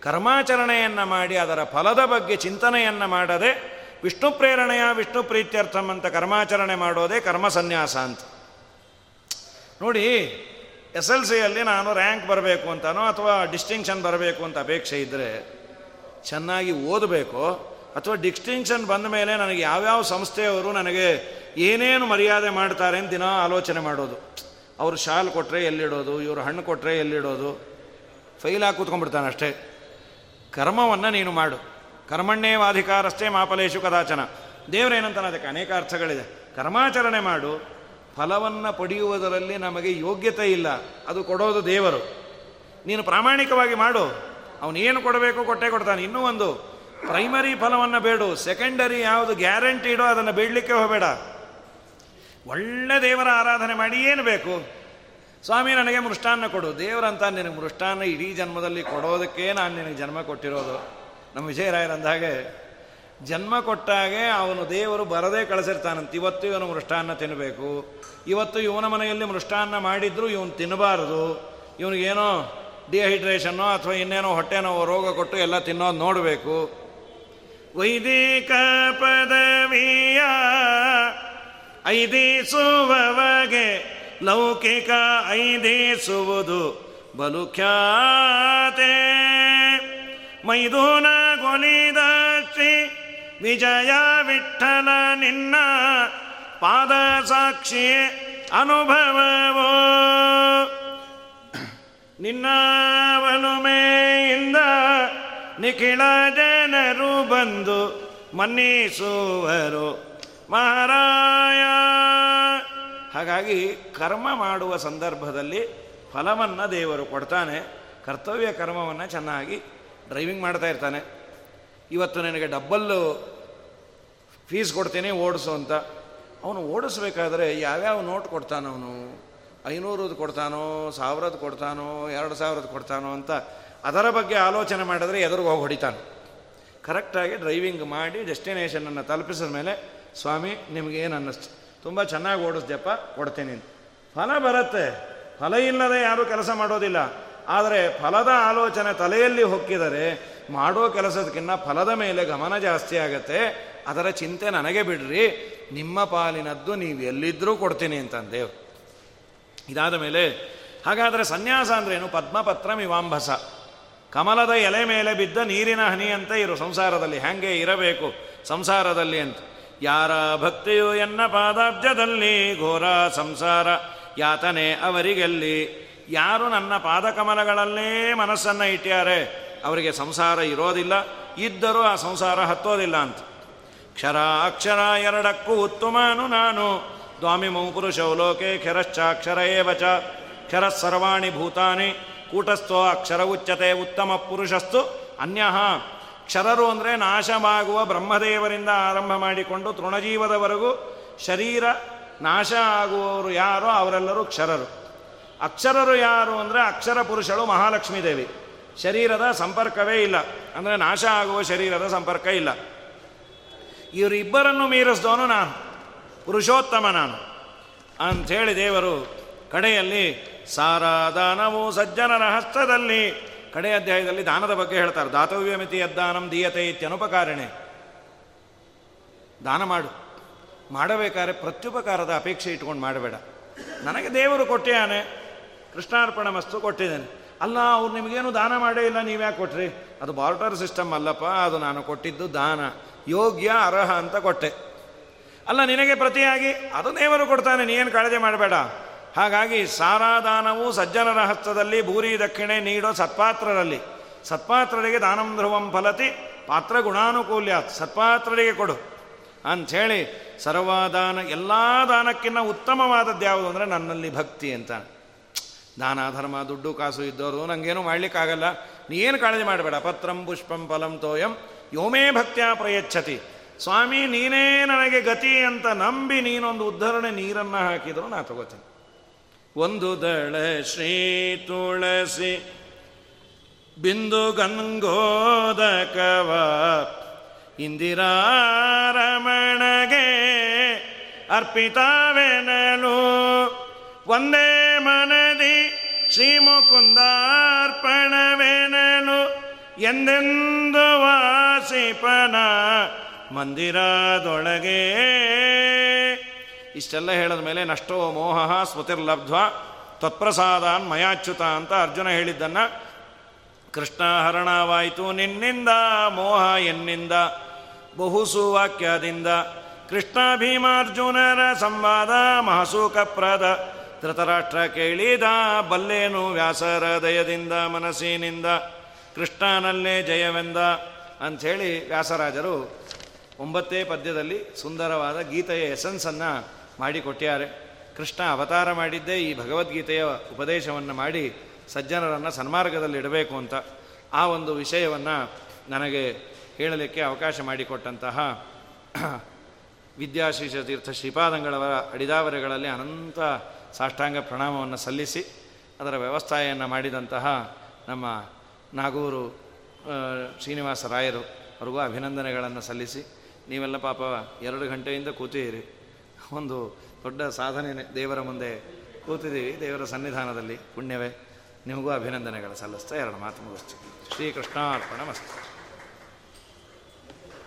Speaker 1: ಕರ್ಮಾಚರಣೆಯನ್ನು ಮಾಡಿ ಅದರ ಫಲದ ಬಗ್ಗೆ ಚಿಂತನೆಯನ್ನು ಮಾಡದೆ ವಿಷ್ಣು ಪ್ರೇರಣೆಯ ವಿಷ್ಣು ಪ್ರೀತ್ಯರ್ಥಂ ಅಂತ ಕರ್ಮಾಚರಣೆ ಮಾಡೋದೇ ಕರ್ಮ ಸನ್ಯಾಸ ಅಂತ. ನೋಡಿ, ಎಸ್ ಎಲ್ ಸಿಯಲ್ಲಿ ನಾನು ರ್ಯಾಂಕ್ ಬರಬೇಕು ಅಂತನೋ ಅಥವಾ ಡಿಸ್ಟಿಂಕ್ಷನ್ ಬರಬೇಕು ಅಂತ ಅಪೇಕ್ಷೆ ಇದ್ದರೆ ಚೆನ್ನಾಗಿ ಓದಬೇಕು ಅಥವಾ ಡಿಸ್ಟಿಂಕ್ಷನ್ ಬಂದ ಮೇಲೆ ನನಗೆ ಯಾವ್ಯಾವ ಸಂಸ್ಥೆಯವರು ನನಗೆ ಏನೇನು ಮರ್ಯಾದೆ ಮಾಡ್ತಾರೆ ಅಂತ ದಿನ ಆಲೋಚನೆ ಮಾಡೋದು. ಅವರು ಶಾಲ್ ಕೊಟ್ಟರೆ ಎಲ್ಲಿಡೋದು, ಇವರು ಹಣ್ಣು ಕೊಟ್ಟರೆ ಎಲ್ಲಿಡೋದು. ಫೈಲ್ ಹಾಕಿ ಕೂತ್ಕೊಂಡ್ಬಿಡ್ತಾನೆ ಅಷ್ಟೇ. ಕರ್ಮವನ್ನು ನೀನು ಮಾಡು. ಕರ್ಮಣ್ಣೇವಾಧಿಕಾರಸ್ಥೇ ಮಾಪಲೇಶು ಕದಾಚನ. ದೇವರೇನಂತಾನೆ ಅದಕ್ಕೆ ಅನೇಕ ಅರ್ಥಗಳಿದೆ. ಕರ್ಮಾಚರಣೆ ಮಾಡು. ಫಲವನ್ನು ಪಡೆಯುವುದರಲ್ಲಿ ನಮಗೆ ಯೋಗ್ಯತೆ ಇಲ್ಲ. ಅದು ಕೊಡೋದು ದೇವರು. ನೀನು ಪ್ರಾಮಾಣಿಕವಾಗಿ ಮಾಡು. ಅವನು ಏನು ಕೊಡಬೇಕು ಕೊಟ್ಟೆ ಕೊಡ್ತಾನೆ. ಇನ್ನೂ ಒಂದು ಪ್ರೈಮರಿ ಫಲವನ್ನು ಬೇಡು. ಸೆಕೆಂಡರಿ ಯಾವುದು ಗ್ಯಾರಂಟಿಡೋ ಅದನ್ನು ಬೇಡಲಿಕ್ಕೆ ಹೋಗಬೇಡ. ಒಳ್ಳೆ ದೇವರ ಆರಾಧನೆ ಮಾಡಿ ಏನು ಬೇಕು? ಸ್ವಾಮಿ, ನನಗೆ ಮೃಷ್ಟಾನ್ನ ಕೊಡು. ದೇವರಂತ ನಿನಗೆ ಮೃಷ್ಟಾನ್ನ ಇಡೀ ಜನ್ಮದಲ್ಲಿ ಕೊಡೋದಕ್ಕೆ ನಾನು ನಿನಗೆ ಜನ್ಮ ಕೊಟ್ಟಿರೋದು. ನಮ್ಮ ವಿಜಯರಾಯರಂದ ಹಾಗೆ, ಜನ್ಮ ಕೊಟ್ಟಾಗೆ ಅವನು ದೇವರು ಬರದೇ ಕಳಿಸಿರ್ತಾನಂತ. ಇವತ್ತು ಇವನು ಮೃಷ್ಟಾನ್ನ ತಿನ್ನಬೇಕು ಇವತ್ತು ಇವನ ಮನೆಯಲ್ಲಿ ಮೃಷ್ಟಾನ್ನ ಮಾಡಿದ್ರು ಇವನು ತಿನ್ನಬಾರದು. ಇವನಿಗೇನೋ ಡಿಹೈಡ್ರೇಷನ್ನೋ ಅಥವಾ ಇನ್ನೇನೋ ಹೊಟ್ಟೆನೋ ರೋಗ ಕೊಟ್ಟು ಎಲ್ಲ ತಿನ್ನೋದು ನೋಡಬೇಕು. ವೈದಿಕ ಪದವಿಯ ಐದಿಸುವವಗೆ ಲೌಕಿಕ ಐದಿಸುವುದು ಬಲು ಖ್ಯಾತೆ ಮೈದೂನ ಗೊಲಿದ ಶ್ರೀ ವಿಜಯ ವಿಠಲ ನಿನ್ನ ಪಾದ ಸಾಕ್ಷಿ ಅನುಭವವೋ. ನಿನ್ನ ಒಲುಮೆಯಿಂದ ನಿಖಿಳ ಜನರು ಬಂದು ಮನ್ನಿಸುವರು. ಮಹಾರಾಯ, ಹಾಗಾಗಿ ಕರ್ಮ ಮಾಡುವ ಸಂದರ್ಭದಲ್ಲಿ ಫಲವನ್ನು ದೇವರು ಕೊಡ್ತಾನೆ, ಕರ್ತವ್ಯ ಕರ್ಮವನ್ನು ಚೆನ್ನಾಗಿ ಡ್ರೈವಿಂಗ್ ಮಾಡ್ತಾ ಇರ್ತಾನೆ. ಇವತ್ತು ನನಗೆ ಡಬ್ಬಲ್ಲು ಫೀಸ್ ಕೊಡ್ತೀನಿ, ಓಡಿಸು ಅಂತ. ಅವನು ಓಡಿಸ್ಬೇಕಾದ್ರೆ ಯಾವ್ಯಾವ ನೋಟ್ ಕೊಡ್ತಾನವನು? ಐನೂರದ್ದು ಕೊಡ್ತಾನೋ, ಸಾವಿರದ್ದು ಕೊಡ್ತಾನೋ, ಎರಡು ಸಾವಿರದ ಕೊಡ್ತಾನೋ ಅಂತ ಅದರ ಬಗ್ಗೆ ಆಲೋಚನೆ ಮಾಡಿದ್ರೆ ಎದುರು ಹೋಗಿ ಹೊಡಿತಾನೆ. ಕರೆಕ್ಟಾಗಿ ಡ್ರೈವಿಂಗ್ ಮಾಡಿ ಡೆಸ್ಟಿನೇಷನನ್ನು ತಲುಪಿಸಿದ ಮೇಲೆ, ಸ್ವಾಮಿ ನಿಮಗೇನು ಅನ್ನಿಸ್ತು? ತುಂಬ ಚೆನ್ನಾಗಿ ಓಡಿಸ್ದೆಪ್ಪ ಕೊಡ್ತೀನಿ ಫಲ ಬರುತ್ತೆ. ಫಲ ಇಲ್ಲದೆ ಯಾರೂ ಕೆಲಸ ಮಾಡೋದಿಲ್ಲ. ಆದರೆ ಫಲದ ಆಲೋಚನೆ ತಲೆಯಲ್ಲಿ ಹೊಕ್ಕಿದರೆ ಮಾಡೋ ಕೆಲಸದಕ್ಕಿಂತ ಫಲದ ಮೇಲೆ ಗಮನ ಜಾಸ್ತಿ ಆಗುತ್ತೆ. ಅದರ ಚಿಂತೆ ನನಗೆ ಬಿಡ್ರಿ. ನಿಮ್ಮ ಪಾಲಿನದ್ದು ನೀವು ಎಲ್ಲಿದ್ದರೂ ಕೊಡ್ತೀನಿ ಅಂತ ಇದಾದ ಮೇಲೆ, ಹಾಗಾದರೆ ಸನ್ಯಾಸ ಅಂದ್ರೇನು ಪದ್ಮಪತ್ರ ಮಿವಾಂಭಸ ಕಮಲದ ಎಲೆ ಮೇಲೆ ಬಿದ್ದ ನೀರಿನ ಹನಿ ಅಂತ ಇರು ಸಂಸಾರದಲ್ಲಿ. ಹ್ಯಾಂಗೆ ಇರಬೇಕು ಸಂಸಾರದಲ್ಲಿ ಅಂತ. ಯಾರ ಭಕ್ತಿಯು ಎನ್ನ ಪಾದಾಬ್ಜದಲ್ಲಿ ಘೋರ ಸಂಸಾರ ಯಾತನೆ ಅವರಿಗೆಲ್ಲಿ. ಯಾರು ನನ್ನ ಪಾದಕಮಲಗಳಲ್ಲೇ ಮನಸ್ಸನ್ನು ಇಟ್ಟ್ಯಾರೆ ಅವರಿಗೆ ಸಂಸಾರ ಇರೋದಿಲ್ಲ. ಇದ್ದರೂ ಆ ಸಂಸಾರ ಹತ್ತೋದಿಲ್ಲ ಅಂತ. ಕ್ಷರ ಅಕ್ಷರ ಎರಡಕ್ಕೂ ಉತ್ತಮನು ನಾನು. ದ್ವಾಮಿಮೌ ಪುರುಷೌ ಲೋಕೆ ಕ್ಷರಶ್ಚಾಕ್ಷರ ಏವ ಚ ಕ್ಷರ ಭೂತಾನಿ ಕೂಟಸ್ಥೋ ಅಕ್ಷರ ಉಚ್ಯತೆ ಉತ್ತಮ ಪುರುಷಸ್ತು ಅನ್ಯ ಕ್ಷರರು ಅಂದರೆ ನಾಶವಾಗುವ ಬ್ರಹ್ಮದೇವರಿಂದ ಆರಂಭ ಮಾಡಿಕೊಂಡು ತೃಣಜೀವದವರೆಗೂ ಶರೀರ ನಾಶ ಆಗುವವರು ಯಾರೋ ಅವರೆಲ್ಲರೂ ಕ್ಷರರು. ಅಕ್ಷರರು ಯಾರು ಅಂದರೆ ಅಕ್ಷರ ಪುರುಷಳು ಮಹಾಲಕ್ಷ್ಮೀ ದೇವಿ. ಶರೀರದ ಸಂಪರ್ಕವೇ ಇಲ್ಲ. ಅಂದರೆ ನಾಶ ಆಗುವ ಶರೀರದ ಸಂಪರ್ಕ ಇಲ್ಲ. ಇವರಿಬ್ಬರನ್ನು ಮೀರಿಸಿದವನು ನಾನು. ಪುರುಷೋತ್ತಮ ನಾನು ಅಂಥೇಳಿ ದೇವರು ಕಡೆಯಲ್ಲಿ ಸಾರಾ ದಾನವು ಸಜ್ಜನರ ಹಸ್ತದಲ್ಲಿ ಕಡೆಯ ಅಧ್ಯಾಯದಲ್ಲಿ ದಾನದ ಬಗ್ಗೆ ಹೇಳ್ತಾರೆ. ದಾತವ್ಯ ಮಿತಿ ಯದ್ದಾನಂ ದೀಯತೆ ಇತ್ಯನುಪಕಾರಣೆ. ದಾನ ಮಾಡು. ಮಾಡಬೇಕಾದ್ರೆ ಪ್ರತ್ಯುಪಕಾರದ ಅಪೇಕ್ಷೆ ಇಟ್ಕೊಂಡು ಮಾಡಬೇಡ. ನನಗೆ ದೇವರು ಕೊಟ್ಟಿಯಾನೆ. ಕೃಷ್ಣಾರ್ಪಣ ಮಸ್ತು ಕೊಟ್ಟಿದ್ದೇನೆ. ಅಲ್ಲ, ಅವ್ರು ನಿಮಗೇನು ದಾನ ಮಾಡೇ ಇಲ್ಲ, ನೀವ್ಯಾಕೆ ಕೊಟ್ರಿ? ಅದು ಬಾರ್ಟರ್ ಸಿಸ್ಟಮ್ ಅಲ್ಲಪ್ಪ, ಅದು ನಾನು ಕೊಟ್ಟಿದ್ದು ದಾನ. ಯೋಗ್ಯ ಅರ್ಹ ಅಂತ ಕೊಟ್ಟೆ. ಅಲ್ಲ, ನಿನಗೆ ಪ್ರತಿಯಾಗಿ ಅದು ದೇವರು ಕೊಡ್ತಾನೆ ನೀನು ಕಾಳಜಿ ಮಾಡಬೇಡ. ಹಾಗಾಗಿ ಸಾರಾದಾನವು ಸಜ್ಜನರ ಹಸ್ತದಲ್ಲಿ, ಭೂರಿ ದಕ್ಷಿಣೆ ನೀಡೋ ಸತ್ಪಾತ್ರರಲ್ಲಿ. ಸತ್ಪಾತ್ರರಿಗೆ ದಾನಂ ಧ್ರುವಂ ಫಲತಿ, ಪಾತ್ರ ಗುಣಾನುಕೂಲ್ಯ, ಸತ್ಪಾತ್ರರಿಗೆ ಕೊಡು. ಅಂಥೇಳಿ ಸರ್ವಾದಾನ, ಎಲ್ಲ ದಾನಕ್ಕಿಂತ ಉತ್ತಮವಾದದ್ದು ಯಾವುದು ಅಂದರೆ ನನ್ನಲ್ಲಿ ಭಕ್ತಿ ಅಂತ. ದಾನ, ಧರ್ಮ, ದುಡ್ಡು, ಕಾಸು ಇದ್ದವರು ನನಗೇನು ಮಾಡಲಿಕ್ಕಾಗಲ್ಲ. ನೀನು ಕಾಳಜಿ ಮಾಡಬೇಡ. ಪತ್ರಂ, ಪುಷ್ಪಂ, ಫಲಂ, ತೋಯಂ, ಯೋಮೇ ಭಕ್ತ್ಯಾ ಪ್ರಯಚ್ಛತಿ. ಸ್ವಾಮಿ, ನೀನೇ ನನಗೆ ಗತಿ ಅಂತ ನಂಬಿ ನೀನೊಂದು ಉದ್ಧರಣೆ ನೀರನ್ನು ಹಾಕಿದ್ರು, ನಾ ತಗೋತೀನಿ. ಒಂದು ದಳ ಶ್ರೀ ತುಳಸಿ, ಬಿಂದು ಗಂಗೋದಕವ ಇಂದಿರಾರಮಣಗೆ ಅರ್ಪಿತಾವೆನಲು. ಒಂದೇ ಮನದಿ ಶ್ರೀಮುಕುಂದಾರ್ಪಣವೆನಲು ಎಂದೆಂದು ವಾಸಿಪನ ಮಂದಿರದೊಳಗೆ. ಇಷ್ಟೆಲ್ಲ ಹೇಳಿದ ಮೇಲೆ ನಷ್ಟೋ ಮೋಹ ಸ್ಮೃತಿರ್ಲಬ್ಧ್ವ ತತ್ಪ್ರಸಾದಾನ್ ಮಯಾಚ್ಯುತ ಅಂತ ಅರ್ಜುನ ಹೇಳಿದ್ದನ್ನು, ಕೃಷ್ಣ ಹರಣವಾಯಿತು ನಿನ್ನಿಂದ, ಮೋಹ ಎನ್ನಿಂದ ಬಹುಸು ವಾಕ್ಯದಿಂದ ಕೃಷ್ಣ ಭೀಮಾರ್ಜುನರ ಸಂವಾದ ಮಹಸೂಕಪ್ರದ, ಧೃತರಾಷ್ಟ್ರ ಕೇಳಿದ ಬಲ್ಲೇನು ವ್ಯಾಸರ ದಯದಿಂದ ಮನಸ್ಸಿನಿಂದ, ಕೃಷ್ಣನಲ್ಲೇ ಜಯವೆಂದ ಅಂಥೇಳಿ ವ್ಯಾಸರಾಜರು ಒಂಬತ್ತೇ ಪದ್ಯದಲ್ಲಿ ಸುಂದರವಾದ ಗೀತೆಯ ಎಸೆನ್ಸನ್ನು ಮಾಡಿಕೊಟ್ಟಿದ್ದಾರೆ. ಕೃಷ್ಣ ಅವತಾರ ಮಾಡಿದ್ದೇ ಈ ಭಗವದ್ಗೀತೆಯ ಉಪದೇಶವನ್ನು ಮಾಡಿ ಸಜ್ಜನರನ್ನು ಸನ್ಮಾರ್ಗದಲ್ಲಿ ಇಡಬೇಕು ಅಂತ ಆ ಒಂದು ವಿಷಯವನ್ನು ನನಗೆ ಹೇಳಲಿಕ್ಕೆ ಅವಕಾಶ ಮಾಡಿಕೊಟ್ಟಂತಹ ವಿದ್ಯಾಶೀಷ ತೀರ್ಥ ಶ್ರೀಪಾದಂಗಳವರ ಅಡಿದಾವರೆಗಳಲ್ಲಿ ಅನಂತ ಸಾಷ್ಟಾಂಗ ಪ್ರಣಾಮವನ್ನು ಸಲ್ಲಿಸಿ ಅದರ ವ್ಯವಸ್ಥೆಯನ್ನು ಮಾಡಿದಂತಹ ನಮ್ಮ ನಾಗೂರು ಶ್ರೀನಿವಾಸ ರಾಯರು ಅವ್ರಿಗೂ ಅಭಿನಂದನೆಗಳನ್ನು ಸಲ್ಲಿಸಿ ನೀವೆಲ್ಲ ಪಾಪ ಎರಡು ಗಂಟೆಯಿಂದ ಕೂತಿದ್ದೀರಿ. ಒಂದು ದೊಡ್ಡ ಸಾಧನೆ ದೇವರ ಮುಂದೆ ಕೂತಿದ್ದೀವಿ. ದೇವರ ಸನ್ನಿಧಾನದಲ್ಲಿ ಪುಣ್ಯವೇ. ನಿಮಗೂ ಅಭಿನಂದನೆಗಳು ಸಲ್ಲಿಸ್ತಾ ಎರಡು ಮಾತು ಮುಗಿಸ್ತೀವಿ ಶ್ರೀಕೃಷ್ಣಾರ್ಪಣ ಮಸ್ತು.